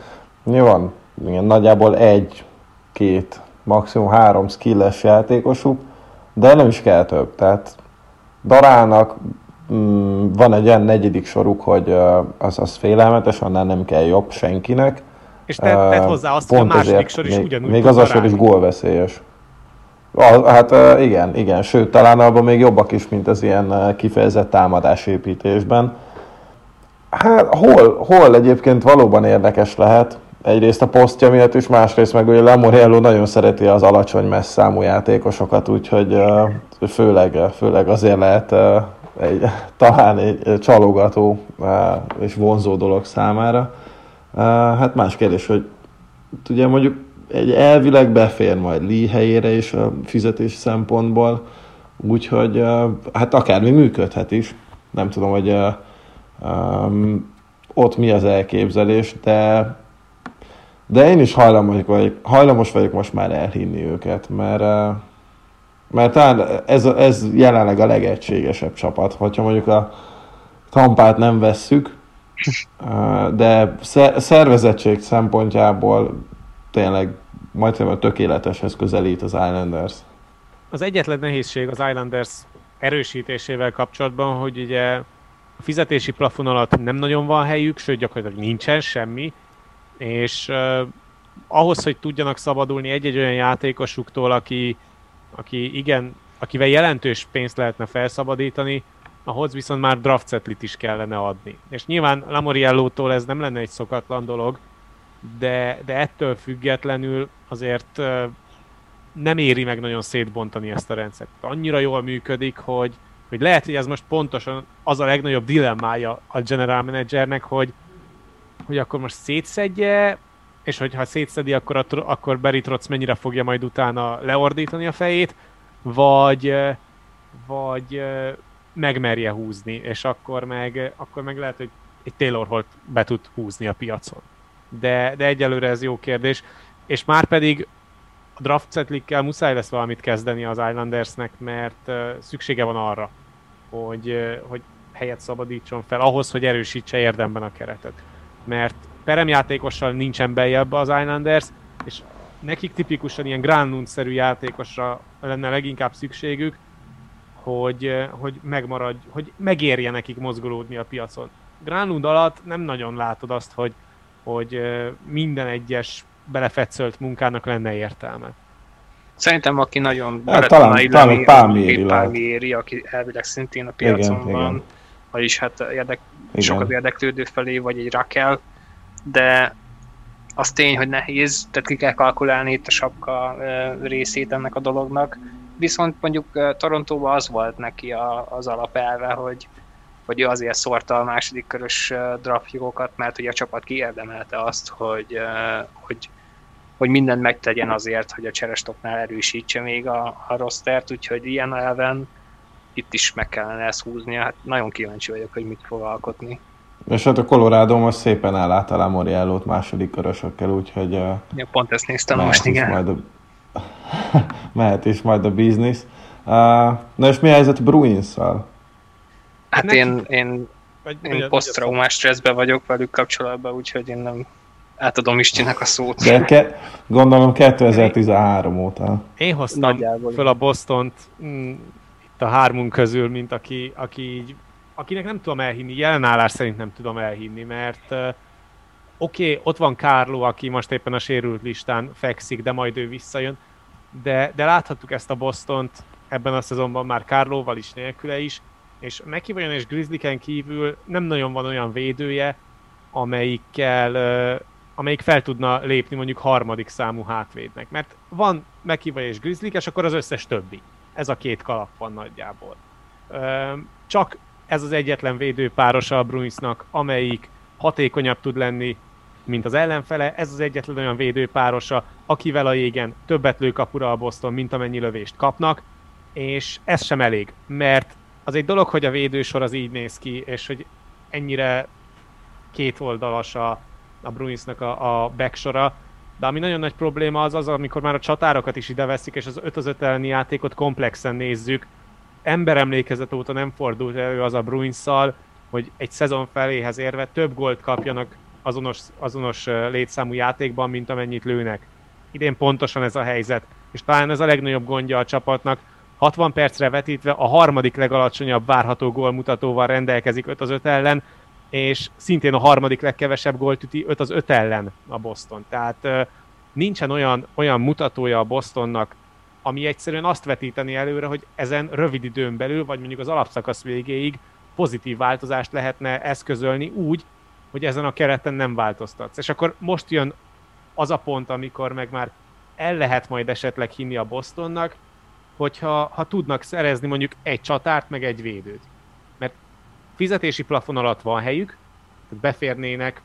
van igen, nagyjából egy, két, maximum három skilles játékosuk, de nem is kell több. Tehát Darának mm, van egy olyan negyedik soruk, hogy uh, az, az félelmetes, annál nem kell jobb senkinek, és te, tedd hozzá azt, hogy a második sor is még, ugyanúgy Még az a sor is gólveszélyes. Hát igen, igen, sőt, talán abban még jobbak is, mint az ilyen kifejezett támadásépítésben. Hát hol, hol egyébként valóban érdekes lehet, egyrészt a posztja miatt is, másrészt meg ugye Lamoriello nagyon szereti az alacsony messz számú játékosokat, úgyhogy főleg, főleg azért lehet egy, talán egy csalogató és vonzó dolog számára. Hát más kérdés, hogy ugye mondjuk egy elvileg befér majd Lee helyére is a fizetés szempontból, úgyhogy hát akármi működhet is. Nem tudom, hogy um, ott mi az elképzelés, de de én is hajlamos vagyok, hajlamos vagyok most már elhinni őket, mert, mert talán ez, ez jelenleg a legegységesebb csapat. Hogyha mondjuk a Tampát nem vesszük, de szervezettség szempontjából tényleg majdnem tökéleteshez közelít az Islanders. Az egyetlen nehézség az Islanders erősítésével kapcsolatban, hogy ugye a fizetési plafon alatt nem nagyon van helyük, sőt gyakorlatilag nincsen semmi, és ahhoz, hogy tudjanak szabadulni egy-egy olyan játékosuktól, aki, aki igen, akivel jelentős pénzt lehetne felszabadítani, ahhoz viszont már draft is kellene adni. És nyilván Lamoriello-tól ez nem lenne egy szokatlan dolog, de, de ettől függetlenül azért nem éri meg nagyon szétbontani ezt a rendszert. Annyira jól működik, hogy, hogy lehet, hogy ez most pontosan az a legnagyobb dilemmája a general managernek, hogy, hogy akkor most szétszedje, és hogyha szétszedi, akkor, a, akkor Barry Trotz mennyire fogja majd utána leordítani a fejét, vagy, vagy megmerje húzni, és akkor meg, akkor meg lehet, hogy egy Taylor Holt be tud húzni a piacon. De, de egyelőre ez jó kérdés. És már pedig a draft setlikkel muszáj lesz valamit kezdeni az Islandersnek, mert szüksége van arra, hogy, hogy helyet szabadítson fel ahhoz, hogy erősítse érdemben a keretet. Mert peremjátékossal nincsen beljebb az Islanders, és nekik tipikusan ilyen Granlund-szerű játékosra lenne leginkább szükségük, hogy, hogy megmaradj, hogy megérje nekik mozgolódni a piacon. Granlund alatt nem nagyon látod azt, hogy, hogy minden egyes belefetszölt munkának lenne értelme. Szerintem aki nagyon hát, talán, illeni, talán Palmieri, aki elvileg szintén a piacon igen, van, igen. vagyis hát érdek, sokat érdeklődő felé, vagy egy Rakel, de az tény, hogy nehéz, tehát ki kell kalkulálni itt a sapka részét ennek a dolognak, viszont mondjuk Torontóban az volt neki a, az alapelve, hogy, hogy ő azért szórta a második körös draftjogokat, mert hogy a csapat kiérdemelte azt, hogy, hogy, hogy mindent megtegyen azért, hogy a cserestoknál erősítse még a, a rostert, úgyhogy ilyen elven itt is meg kellene ezt húznia. Hát nagyon kíváncsi vagyok, hogy mit fog alkotni. És hát a Colorado most szépen ellát a Moriello-t második körösökkel, úgyhogy... Ja, pont ezt néztem most, igen. Majd a, mehet is majd a biznisz. Uh, na és mi a helyzet Bruins-szal? Hát én, én, vagy, én posztraumás stresszbe vagyok velük kapcsolatban, úgyhogy én nem átadom Istinek a szót. De ke- gondolom 2013 óta. Én hoztam Nagyjából. föl a Bostont mm, itt a hármunk közül, mint aki, aki így, akinek nem tudom elhinni, jelenállás szerint nem tudom elhinni, mert uh, oké, okay, ott van Kárló, aki most éppen a sérült listán fekszik, de majd ő visszajön, de, de láthattuk ezt a Bostont ebben a szezonban már Kárlóval is, nélküle is, és McEvoyon és Grizzlyken kívül nem nagyon van olyan védője, amelyikkel, amelyik fel tudna lépni mondjuk harmadik számú hátvédnek. Mert van McEvoy és Grizzly, és akkor az összes többi. Ez a két kalap van nagyjából. Csak ez az egyetlen védőpárosa a Bruinsnak, amelyik hatékonyabb tud lenni, mint az ellenfele. Ez az egyetlen olyan védőpárosa, akivel a jégen többet lő kapura a Boston, mint amennyi lövést kapnak, és ez sem elég, mert az egy dolog, hogy a védősor az így néz ki, és hogy ennyire két oldalas a, a Bruinsnak a, a backsora, de ami nagyon nagy probléma az az, amikor már a csatárokat is ide veszik, és az 5 az 5 elleni játékot komplexen nézzük. Emberemlékezet óta nem fordult elő az a bruins hogy egy szezon feléhez érve több gólt kapjanak azonos, azonos létszámú játékban, mint amennyit lőnek. Idén pontosan ez a helyzet, és talán ez a legnagyobb gondja a csapatnak, 60 percre vetítve a harmadik legalacsonyabb várható gólmutatóval rendelkezik 5 az 5 ellen, és szintén a harmadik legkevesebb gólt üti 5 az 5 ellen a Boston. Tehát nincsen olyan, olyan mutatója a Bostonnak, ami egyszerűen azt vetíteni előre, hogy ezen rövid időn belül, vagy mondjuk az alapszakasz végéig pozitív változást lehetne eszközölni úgy, hogy ezen a kereten nem változtatsz. És akkor most jön az a pont, amikor meg már el lehet majd esetleg hinni a Bostonnak, hogyha ha tudnak szerezni mondjuk egy csatárt, meg egy védőt. Mert fizetési plafon alatt van helyük, beférnének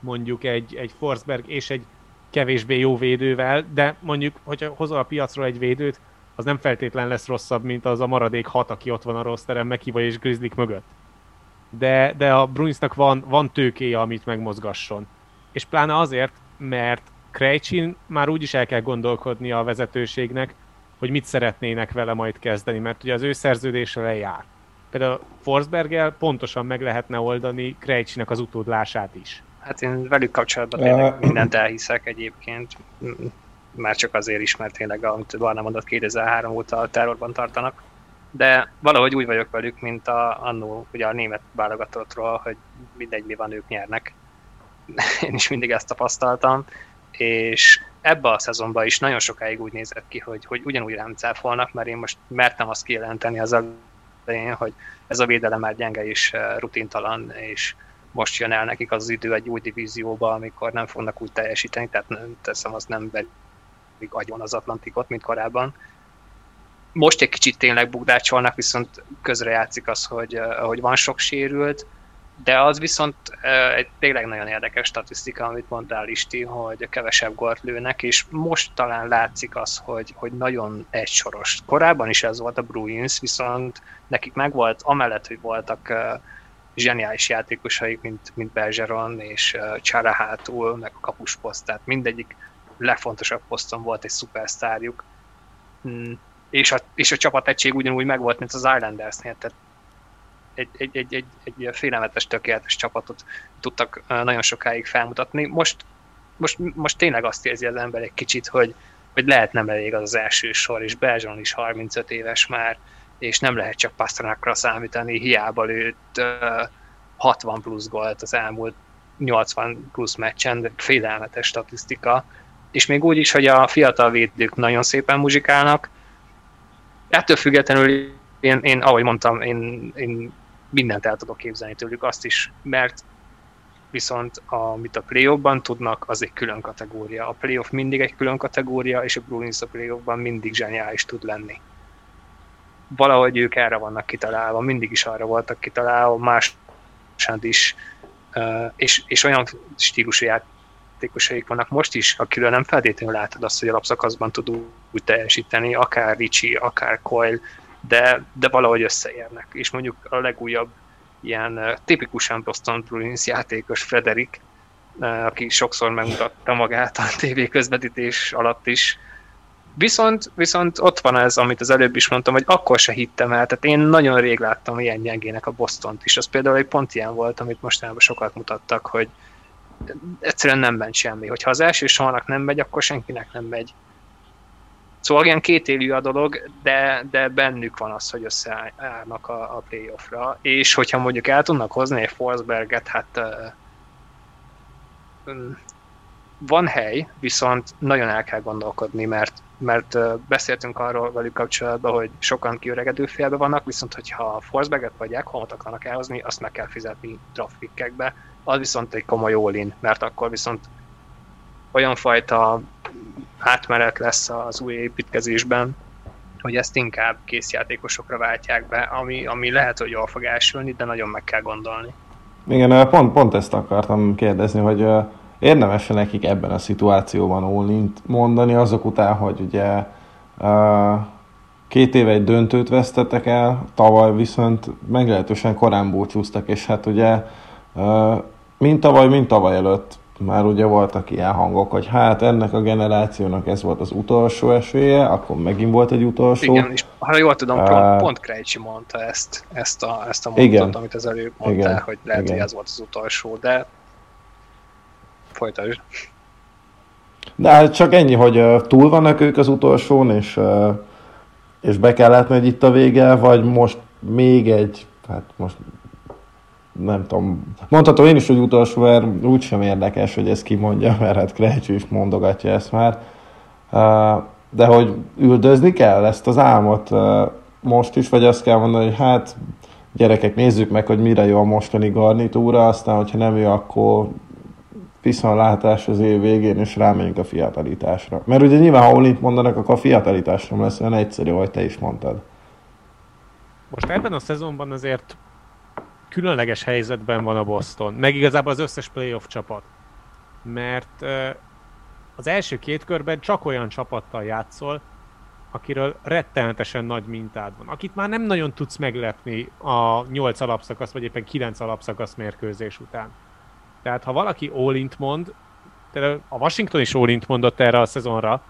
mondjuk egy, egy Forsberg és egy kevésbé jó védővel, de mondjuk, hogyha hozol a piacról egy védőt, az nem feltétlen lesz rosszabb, mint az a maradék hat, aki ott van a rossz terem, Mekiva és Grizzlik mögött. De, de a Bruinsnak van, van tőkéje, amit megmozgasson. És pláne azért, mert Krejcsin már úgy is el kell gondolkodni a vezetőségnek, hogy mit szeretnének vele majd kezdeni, mert ugye az ő szerződése lejár. Például Forsberggel pontosan meg lehetne oldani Krejcsinek az utódlását is. Hát én velük kapcsolatban tényleg mindent elhiszek egyébként, már csak azért is, mert tényleg, amit Barna mondott, 2003 óta a terrorban tartanak. De valahogy úgy vagyok velük, mint a, annó, ugye a német válogatottról, hogy mindegy, mi van, ők nyernek. Én is mindig ezt tapasztaltam és ebbe a szezonban is nagyon sokáig úgy nézett ki, hogy, hogy ugyanúgy rám cáfolnak, mert én most mertem azt kijelenteni az elején, hogy ez a védelem már gyenge és rutintalan, és most jön el nekik az idő egy új divízióba, amikor nem fognak úgy teljesíteni, tehát nem, teszem, az nem verik agyon az Atlantikot, mint korábban. Most egy kicsit tényleg bugdácsolnak, viszont közre játszik az, hogy, hogy van sok sérült, de az viszont egy tényleg nagyon érdekes statisztika, amit mondtál Isti, hogy kevesebb gólt lőnek, és most talán látszik az, hogy, hogy nagyon egysoros. Korábban is ez volt a Bruins, viszont nekik megvolt, amellett, hogy voltak zseniális játékosaik, mint, mint Bergeron és Csara hátul, meg a kapusposzt, tehát mindegyik legfontosabb poszton volt egy szupersztárjuk. És a, és a csapategység ugyanúgy megvolt, mint az Islandersnél, tehát egy, egy, egy, egy, egy félelmetes, tökéletes csapatot tudtak nagyon sokáig felmutatni. Most, most, most tényleg azt érzi az ember egy kicsit, hogy, hogy lehet nem elég az az első sor, és Belzson is 35 éves már, és nem lehet csak Pasternakra számítani, hiába lőtt 60 plusz gólt az elmúlt 80 plusz meccsen, félelmetes statisztika, és még úgy is, hogy a fiatal védők nagyon szépen muzsikálnak. Ettől függetlenül én, én ahogy mondtam, én, én mindent el tudok képzelni tőlük, azt is, mert viszont amit a playoffban tudnak, az egy külön kategória. A playoff mindig egy külön kategória, és a Bruins a playoffban mindig zseniális tud lenni. Valahogy ők erre vannak kitalálva, mindig is arra voltak kitalálva, más is, és, és olyan stílusú játékosaik vannak most is, akiről nem feltétlenül látod azt, hogy alapszakaszban tud úgy teljesíteni, akár Ricsi, akár Coyle, de, de valahogy összeérnek. És mondjuk a legújabb ilyen tipikusan Boston Bruins játékos Frederik, aki sokszor megmutatta magát a TV közvetítés alatt is. Viszont, viszont ott van ez, amit az előbb is mondtam, hogy akkor se hittem el, tehát én nagyon rég láttam ilyen gyengének a Bostont is. Az például egy pont ilyen volt, amit mostanában sokat mutattak, hogy egyszerűen nem ment semmi. Hogyha az első sornak nem megy, akkor senkinek nem megy. Szóval ilyen kétélű a dolog, de, de bennük van az, hogy összeállnak a, a playoffra, és hogyha mondjuk el tudnak hozni egy Forsberget, hát uh, van hely, viszont nagyon el kell gondolkodni, mert, mert beszéltünk arról velük kapcsolatban, hogy sokan kiöregedő félbe vannak, viszont hogyha Forsberget vagy Ekholmot akarnak elhozni, azt meg kell fizetni draftpickekbe, az viszont egy komoly all mert akkor viszont olyan fajta átmenet lesz az új építkezésben, hogy ezt inkább készjátékosokra váltják be, ami, ami lehet, hogy jól fog elsülni, de nagyon meg kell gondolni. Igen, pont, pont ezt akartam kérdezni, hogy érdemes nekik ebben a szituációban Olint mondani, azok után, hogy ugye két éve egy döntőt vesztettek el, tavaly viszont meglehetősen korán búcsúztak, és hát ugye mint tavaly, mint tavaly előtt már ugye voltak ilyen hangok, hogy hát ennek a generációnak ez volt az utolsó esélye, akkor megint volt egy utolsó. Igen, és ha jól tudom, pont, uh, pont Krejcsi mondta ezt, ezt a, ezt a mondatot, igen, amit az előbb mondtál, igen, hogy lehet, igen. hogy ez volt az utolsó, de folytasd. De hát csak ennyi, hogy uh, túl vannak ők az utolsón, és, uh, és be kellett megy itt a vége, vagy most még egy, hát most nem tudom, mondhatom én is, hogy utolsó, mert úgysem érdekes, hogy ezt kimondja, mert hát Krejcső is mondogatja ezt már. De hogy üldözni kell ezt az álmot most is, vagy azt kell mondani, hogy hát gyerekek, nézzük meg, hogy mire jó a mostani garnitúra, aztán, hogyha nem jó, akkor viszontlátás az év végén, és rámegyünk a fiatalításra. Mert ugye nyilván, ha Olint mondanak, akkor a fiatalításra lesz olyan egyszerű, ahogy te is mondtad. Most ebben a szezonban azért különleges helyzetben van a Boston, meg igazából az összes playoff csapat. Mert az első két körben csak olyan csapattal játszol, akiről rettenetesen nagy mintád van, akit már nem nagyon tudsz meglepni a 8 alapszakasz, vagy éppen 9 alapszakasz mérkőzés után. Tehát ha valaki all mond, a Washington is all mondott erre a szezonra,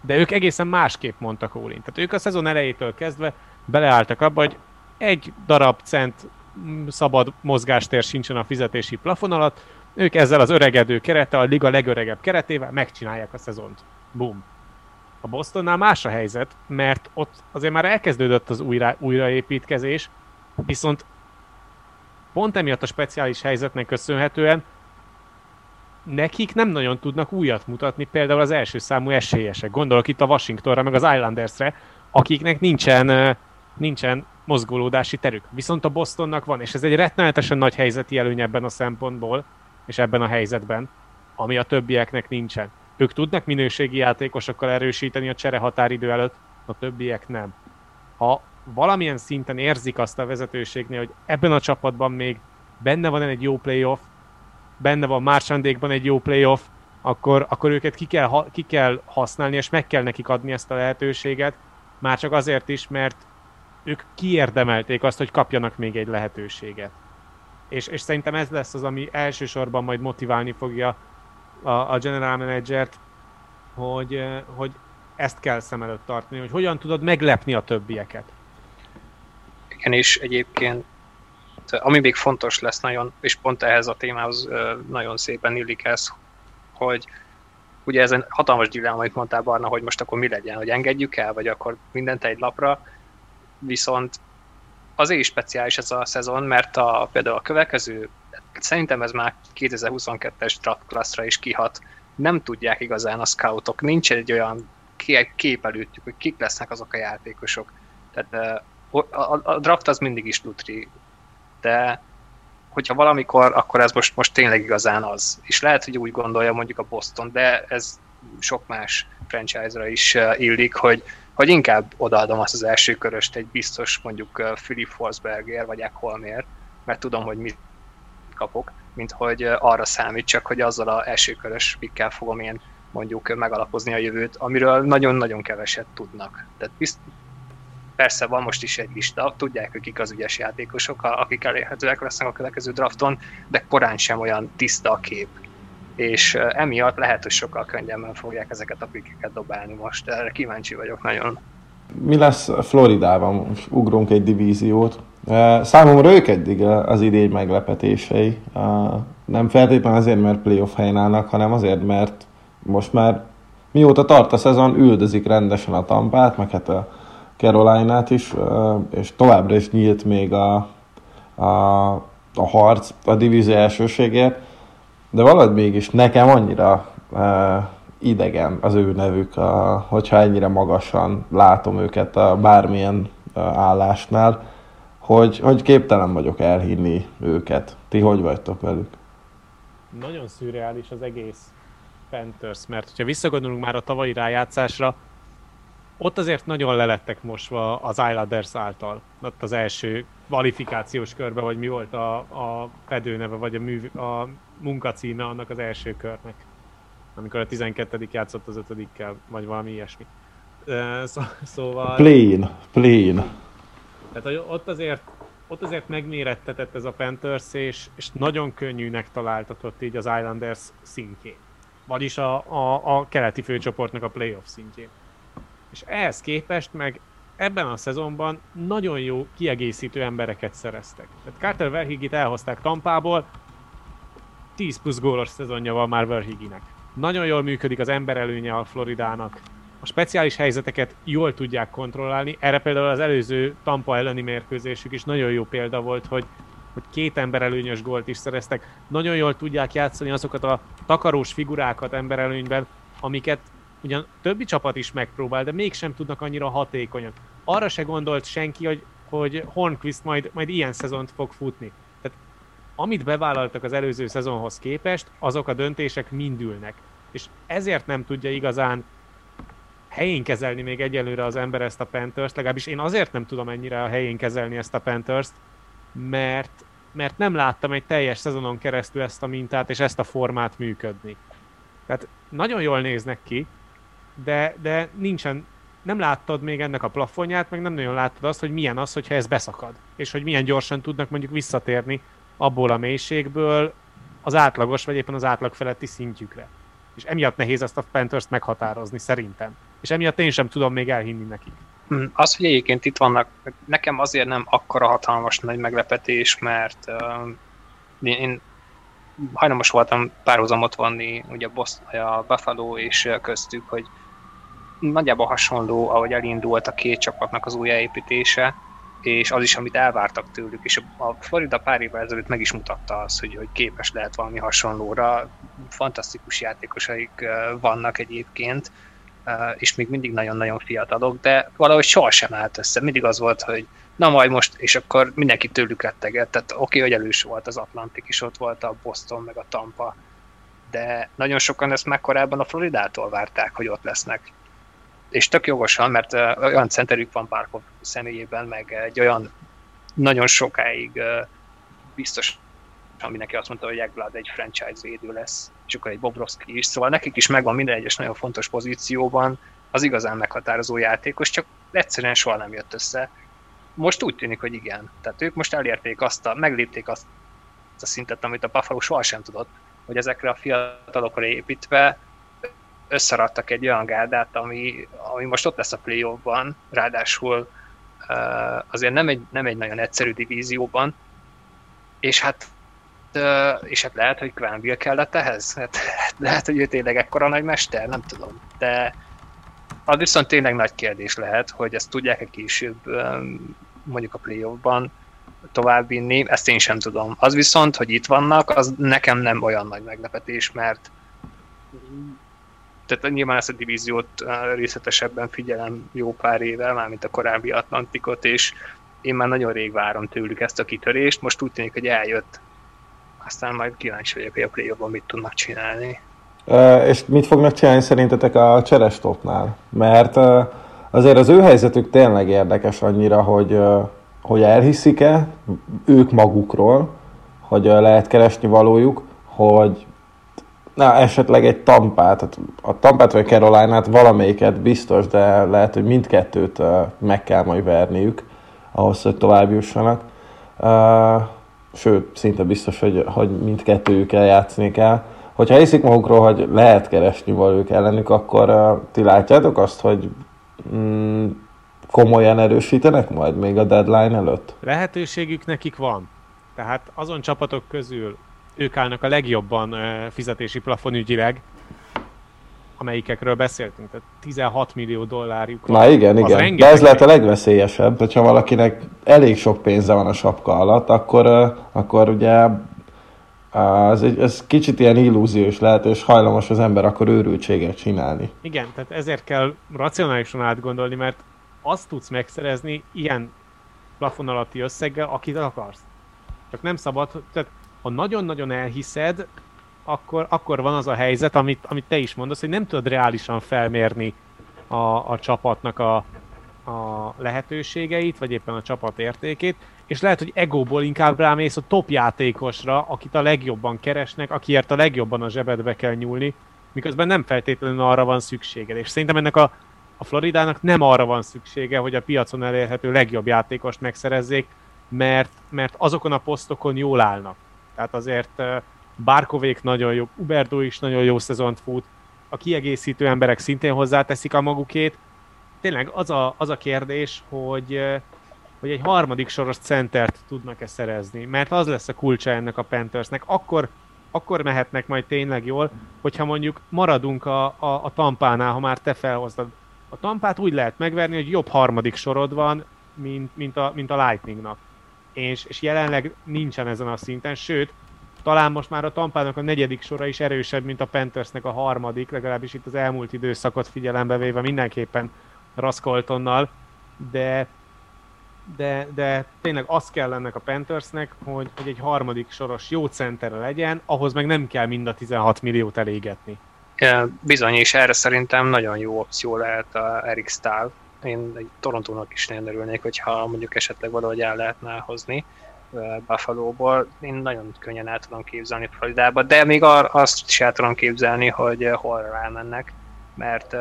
de ők egészen másképp mondtak all Tehát ők a szezon elejétől kezdve beleálltak abba, hogy egy darab cent szabad mozgástér sincsen a fizetési plafon alatt, ők ezzel az öregedő kerete, a liga legöregebb keretével megcsinálják a szezont. Boom. A Bostonnál más a helyzet, mert ott azért már elkezdődött az újra, újraépítkezés, viszont pont emiatt a speciális helyzetnek köszönhetően nekik nem nagyon tudnak újat mutatni, például az első számú esélyesek. Gondolok itt a Washingtonra, meg az Islandersre, akiknek nincsen, nincsen mozgolódási terük. Viszont a Bostonnak van, és ez egy rettenetesen nagy helyzeti előny ebben a szempontból, és ebben a helyzetben, ami a többieknek nincsen. Ők tudnak minőségi játékosokkal erősíteni a csere határidő előtt, a többiek nem. Ha valamilyen szinten érzik azt a vezetőségnél, hogy ebben a csapatban még benne van egy jó playoff, benne van Márcsandékban egy jó playoff, akkor, akkor őket ki kell, ki kell használni, és meg kell nekik adni ezt a lehetőséget, már csak azért is, mert ők kiérdemelték azt, hogy kapjanak még egy lehetőséget. És, és szerintem ez lesz az, ami elsősorban majd motiválni fogja a, a general managert, hogy, hogy ezt kell szem előtt tartani, hogy hogyan tudod meglepni a többieket. Igen, és egyébként ami még fontos lesz nagyon, és pont ehhez a témához nagyon szépen illik ez, hogy ugye ez egy hatalmas dilemma, amit mondtál Barna, hogy most akkor mi legyen, hogy engedjük el, vagy akkor mindent egy lapra, viszont azért is speciális ez a szezon, mert a, például a következő, szerintem ez már 2022-es draft classra is kihat, nem tudják igazán a scoutok, nincs egy olyan kép előttük, hogy kik lesznek azok a játékosok. Tehát a, a, a draft az mindig is lutri, de hogyha valamikor, akkor ez most, most tényleg igazán az. És lehet, hogy úgy gondolja mondjuk a Boston, de ez sok más franchise-ra is illik, hogy, hogy inkább odaadom azt az első köröst egy biztos mondjuk Philip Forsberger vagy Ekholmér, mert tudom, hogy mit kapok, mint hogy arra számítsak, hogy azzal az első körös pikkel fogom én mondjuk megalapozni a jövőt, amiről nagyon-nagyon keveset tudnak. Tehát bizt, persze van most is egy lista, tudják, hogy kik az ügyes játékosok, akik elérhetőek lesznek a következő drafton, de korán sem olyan tiszta a kép. És emiatt lehet, hogy sokkal könnyebben fogják ezeket a pikeket dobálni most. Erre kíváncsi vagyok nagyon. Mi lesz Floridában? Most ugrunk egy divíziót. Számomra ők eddig az idény meglepetései. Nem feltétlenül azért, mert playoff helyen állnak, hanem azért, mert most már mióta tart a szezon, üldözik rendesen a tampát, meg hát a Caroline-át is, és továbbra is nyílt még a, a, a harc a divízió elsőségért, de valahogy mégis nekem annyira idegen az ő nevük, a, hogyha ennyire magasan látom őket a bármilyen állásnál, hogy, hogy képtelen vagyok elhinni őket. Ti hogy vagytok velük? Nagyon szürreális az egész Panthers, mert ha visszagondolunk már a tavalyi rájátszásra, ott azért nagyon lelettek mosva az Islanders által. Ott az első kvalifikációs körbe, vagy mi volt a, a fedőneve, vagy a, műv, a munkacíme annak az első körnek. Amikor a 12. játszott az 5 vagy valami ilyesmi. Szó, szóval... Plain, plain. Tehát ott azért, ott azért megmérettetett ez a Panthers, és, és nagyon könnyűnek találtatott így az Islanders szintjén. Vagyis a, a, a keleti főcsoportnak a playoff szintjén. És ehhez képest meg ebben a szezonban nagyon jó kiegészítő embereket szereztek. Tehát Carter Verhigit elhozták Tampából, 10 plusz gólos szezonja van már Verhiginek. Nagyon jól működik az emberelőnye a Floridának. A speciális helyzeteket jól tudják kontrollálni. Erre például az előző Tampa elleni mérkőzésük is nagyon jó példa volt, hogy hogy két emberelőnyös gólt is szereztek. Nagyon jól tudják játszani azokat a takarós figurákat emberelőnyben, amiket ugyan többi csapat is megpróbál, de mégsem tudnak annyira hatékonyan. Arra se gondolt senki, hogy, hogy Hornquist majd, majd ilyen szezont fog futni. Tehát amit bevállaltak az előző szezonhoz képest, azok a döntések mind ülnek. És ezért nem tudja igazán helyén kezelni még egyelőre az ember ezt a Panthers-t, legalábbis én azért nem tudom ennyire a helyén kezelni ezt a Panthers-t, mert, mert nem láttam egy teljes szezonon keresztül ezt a mintát és ezt a formát működni. Tehát nagyon jól néznek ki, de, de nincsen, nem láttad még ennek a plafonját, meg nem nagyon láttad azt, hogy milyen az, hogyha ez beszakad. És hogy milyen gyorsan tudnak mondjuk visszatérni abból a mélységből az átlagos, vagy éppen az átlag feletti szintjükre. És emiatt nehéz ezt a panthers meghatározni, szerintem. És emiatt én sem tudom még elhinni nekik. Hm, az, hogy egyébként itt vannak, nekem azért nem akkora hatalmas nagy meglepetés, mert uh, én hajlamos voltam párhuzamot vanni ugye a Buffalo és köztük, hogy nagyjából hasonló, ahogy elindult a két csapatnak az újjáépítése, és az is, amit elvártak tőlük, és a Florida pár évvel ezelőtt meg is mutatta azt, hogy, hogy képes lehet valami hasonlóra. fantasztikus játékosaik vannak egyébként, és még mindig nagyon-nagyon fiatalok, de valahogy sohasem állt össze. Mindig az volt, hogy na majd most, és akkor mindenki tőlük retteget. Tehát oké, okay, hogy elős volt az Atlantik is, ott volt a Boston, meg a Tampa, de nagyon sokan ezt már korábban a Floridától várták, hogy ott lesznek. És tök jogosan, mert olyan centerük van Barkov személyében, meg egy olyan nagyon sokáig biztos mindenki azt mondta, hogy Ekblad egy franchise védő lesz, és akkor egy Bobrovski is, szóval nekik is megvan minden egyes nagyon fontos pozícióban az igazán meghatározó játékos, csak egyszerűen soha nem jött össze. Most úgy tűnik, hogy igen. Tehát ők most elérték azt a, meglépték azt a szintet, amit a Buffalo sohasem tudott, hogy ezekre a fiatalokra építve összeradtak egy olyan gárdát, ami, ami most ott lesz a play ban ráadásul azért nem egy, nem egy nagyon egyszerű divízióban, és hát és hát lehet, hogy Quenville kellett ehhez, hát, lehet, hogy ő tényleg ekkora nagy mester, nem tudom, de az viszont tényleg nagy kérdés lehet, hogy ezt tudják-e később mondjuk a playoffban továbbvinni, ezt én sem tudom. Az viszont, hogy itt vannak, az nekem nem olyan nagy meglepetés, mert tehát nyilván ezt a divíziót részletesebben figyelem jó pár éve, mármint a korábbi Atlantikot, és én már nagyon rég várom tőlük ezt a kitörést, most úgy tűnik, hogy eljött. Aztán majd kíváncsi vagyok, hogy a play mit tudnak csinálni. Uh, és mit fognak csinálni szerintetek a cserestopnál? Mert uh, azért az ő helyzetük tényleg érdekes annyira, hogy, uh, hogy elhiszik-e ők magukról, hogy lehet keresni valójuk, hogy na, esetleg egy tampát, a tampát vagy a Caroline-át, valamelyiket biztos, de lehet, hogy mindkettőt meg kell majd verniük ahhoz, hogy tovább jussanak. Sőt, szinte biztos, hogy, hogy mindkettőjükkel játszani kell. Hogyha hiszik magukról, hogy lehet keresni valójuk ellenük, akkor ti látjátok azt, hogy mm, komolyan erősítenek majd még a deadline előtt? Lehetőségük nekik van. Tehát azon csapatok közül, ők állnak a legjobban fizetési plafon ügyileg, amelyikekről beszéltünk, tehát 16 millió dollárjuk van. Na igen, igen. De ez lehet a legveszélyesebb, hogyha valakinek elég sok pénze van a sapka alatt, akkor, akkor ugye ez, ez kicsit ilyen illúziós lehet, és hajlamos az ember akkor őrültséget csinálni. Igen, tehát ezért kell racionálisan átgondolni, mert azt tudsz megszerezni ilyen plafon alatti összeggel, akit akarsz. Csak nem szabad, tehát ha nagyon-nagyon elhiszed, akkor, akkor van az a helyzet, amit, amit te is mondasz, hogy nem tudod reálisan felmérni a, a csapatnak a, a lehetőségeit, vagy éppen a csapat értékét, és lehet, hogy egóból inkább rámész a top játékosra, akit a legjobban keresnek, akiért a legjobban a zsebedbe kell nyúlni, miközben nem feltétlenül arra van szükséged. És szerintem ennek a, a Floridának nem arra van szüksége, hogy a piacon elérhető legjobb játékost megszerezzék, mert, mert azokon a posztokon jól állnak. Tehát azért Barkovék nagyon jó, Uberdo is nagyon jó szezont fut, a kiegészítő emberek szintén hozzáteszik a magukét. Tényleg az a, az a kérdés, hogy, hogy egy harmadik soros centert tudnak-e szerezni, mert az lesz a kulcsa ennek a Panthersnek. Akkor, akkor mehetnek majd tényleg jól, hogyha mondjuk maradunk a, a, a tampánál, ha már te felhoztad. A tampát úgy lehet megverni, hogy jobb harmadik sorod van, mint, mint, a, mint a Lightningnak és, és jelenleg nincsen ezen a szinten, sőt, talán most már a Tampának a negyedik sora is erősebb, mint a Panthersnek a harmadik, legalábbis itt az elmúlt időszakot figyelembe véve mindenképpen Raskoltonnal, de, de, de tényleg az kell ennek a Panthersnek, hogy, hogy egy harmadik soros jó centere legyen, ahhoz meg nem kell mind a 16 milliót elégetni. Bizony, és erre szerintem nagyon jó opció lehet a Eric Stahl, én egy Torontónak is nagyon örülnék, hogyha mondjuk esetleg valahogy el lehetne hozni Buffalo-ból. Én nagyon könnyen el tudom képzelni Floridába, de még ar- azt is el tudom képzelni, hogy hol rámennek, mert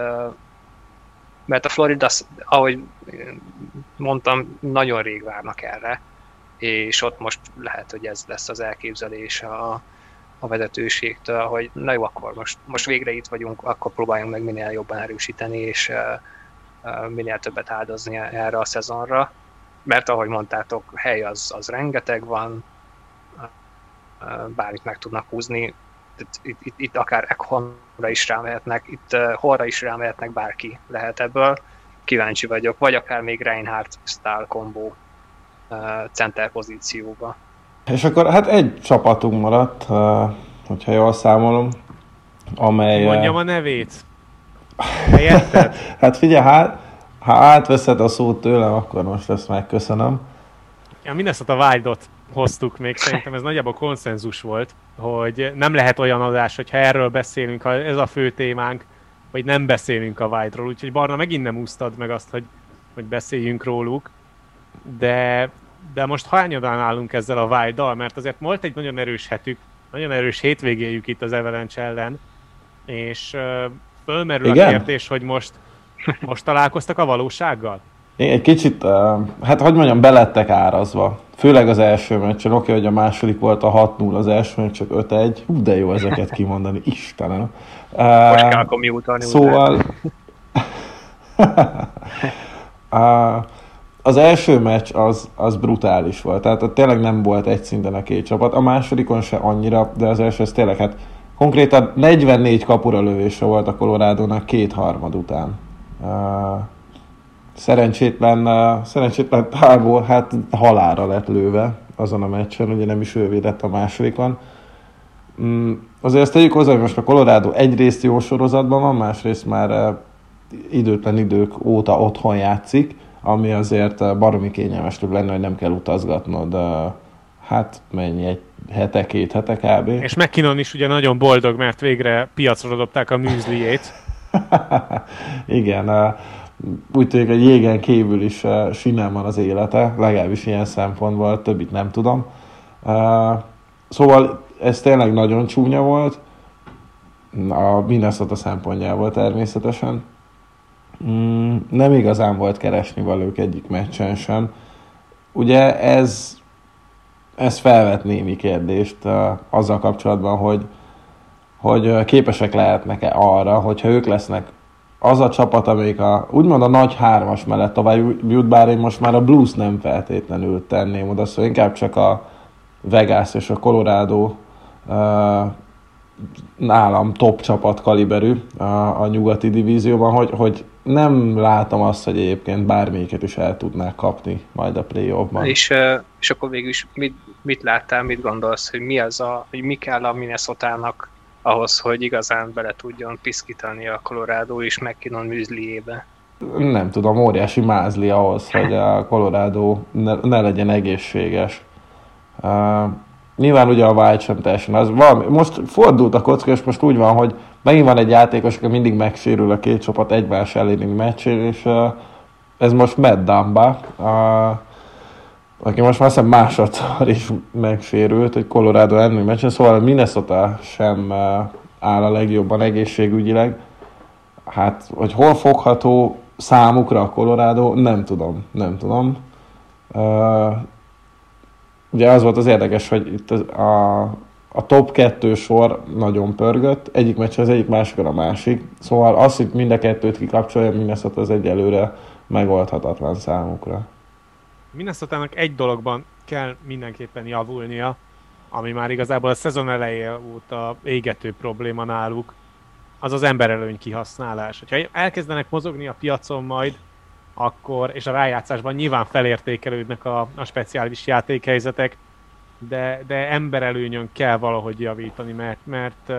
mert a Florida, ahogy mondtam, nagyon rég várnak erre, és ott most lehet, hogy ez lesz az elképzelés a, a vezetőségtől, hogy na jó, akkor most, most végre itt vagyunk, akkor próbáljunk meg minél jobban erősíteni, és minél többet áldozni erre a szezonra, mert ahogy mondtátok, hely az, az rengeteg van, bármit meg tudnak húzni, itt, itt, itt akár Ekhonra is rámehetnek, itt Horra is rámehetnek, bárki lehet ebből. Kíváncsi vagyok, vagy akár még Reinhardt style kombó center pozícióba. És akkor hát egy csapatunk maradt, hogyha jól számolom, amely... Mondjam a nevét. Helyetted? hát figyelj, hát, ha átveszed a szót tőlem, akkor most ezt megköszönöm. Ja, Minnesota Wild-ot hoztuk még, szerintem ez nagyjából konszenzus volt, hogy nem lehet olyan adás, hogyha erről beszélünk, ha ez a fő témánk, vagy nem beszélünk a Wild-ról, úgyhogy Barna megint nem úsztad meg azt, hogy, hogy beszéljünk róluk, de, de most hányadán állunk ezzel a Wild-dal, mert azért volt egy nagyon erős hetük, nagyon erős hétvégéjük itt az Avalanche ellen, és uh, fölmerül Igen? a kérdés, hogy most, most találkoztak a valósággal? Egy kicsit, uh, hát hogy mondjam, belettek árazva. Főleg az első meccsen. Oké, okay, hogy a második volt a 6-0, az első meccs csak 5-1. Hú, de jó ezeket kimondani, Istenem. Uh, Most kell akkor mi utalni Szóval... uh, az első meccs az, az brutális volt, tehát tényleg nem volt egy szinten a két csapat, a másodikon se annyira, de az első az tényleg hát konkrétan 44 kapura lövése volt a Colorado-nak két harmad után. Uh, szerencsétlen, uh, szerencsétlen tágó, hát halára lett lőve azon a meccsen, ugye nem is ő védett a másodikon. Mm, azért ezt tegyük hozzá, hogy most a Colorado egyrészt jó sorozatban van, másrészt már uh, időtlen idők óta otthon játszik, ami azért baromi kényelmes tud lenni, hogy nem kell utazgatnod hát mennyi, egy hete, két hete kb. És McKinnon is ugye nagyon boldog, mert végre piacra dobták a műzliét. Igen, úgy tűnik, hogy jégen kívül is sinem van az élete, legalábbis ilyen szempontból, többit nem tudom. Szóval ez tényleg nagyon csúnya volt, a Minnesota szempontjából természetesen. Mm, nem igazán volt keresni valók egyik meccsen sem. Ugye ez, ez felvet némi kérdést azzal kapcsolatban, hogy, hogy képesek lehetnek-e arra, hogyha ők lesznek az a csapat, amelyik a, úgymond a nagy hármas mellett tovább jut, bár én most már a Blues nem feltétlenül tenném oda, szóval inkább csak a Vegas és a Colorado nálam top csapat kaliberű a, a nyugati divízióban, hogy, hogy nem látom azt, hogy egyébként bármelyiket is el tudnák kapni majd a playoffban. És, és akkor végül is mit, mit láttál, mit gondolsz, hogy mi az a, hogy mi kell a minnesota ahhoz, hogy igazán bele tudjon piszkítani a Colorado és McKinnon műzliébe? Nem tudom, óriási mázli ahhoz, hogy a Colorado ne, ne legyen egészséges. Uh, nyilván ugye a Wild sem teljesen az. Valami, most fordult a kocka, és most úgy van, hogy megint van egy játékos, aki mindig megsérül a két csapat egymás elleni meccsén, és uh, ez most Matt Dumba, uh, aki most már másodszor is megsérült, hogy Colorado elleni meccsen, szóval Minnesota sem áll a legjobban egészségügyileg. Hát, hogy hol fogható számukra a Colorado, nem tudom, nem tudom. Ugye az volt az érdekes, hogy itt a, a top kettő sor nagyon pörgött, egyik meccs az egyik, másikon a másik. Szóval az, hogy mind a kettőt kikapcsolja, minnesota az egyelőre megoldhatatlan számukra. Minnesota egy dologban kell mindenképpen javulnia, ami már igazából a szezon eleje óta égető probléma náluk, az az emberelőny kihasználás. Ha elkezdenek mozogni a piacon majd, akkor, és a rájátszásban nyilván felértékelődnek a, a speciális játékhelyzetek, de, de emberelőnyön kell valahogy javítani, mert, mert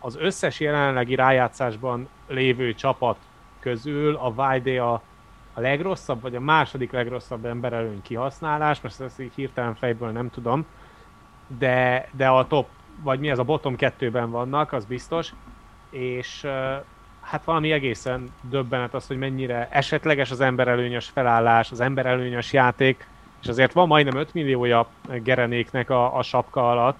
az összes jelenlegi rájátszásban lévő csapat közül a Vajde a, a legrosszabb, vagy a második legrosszabb emberelőny kihasználás, most ezt így hirtelen fejből nem tudom, de, de a top, vagy mi ez a bottom kettőben vannak, az biztos, és hát valami egészen döbbenet az, hogy mennyire esetleges az emberelőnyös felállás, az emberelőnyös játék, és azért van majdnem 5 milliója Gerenéknek a, a sapka alatt,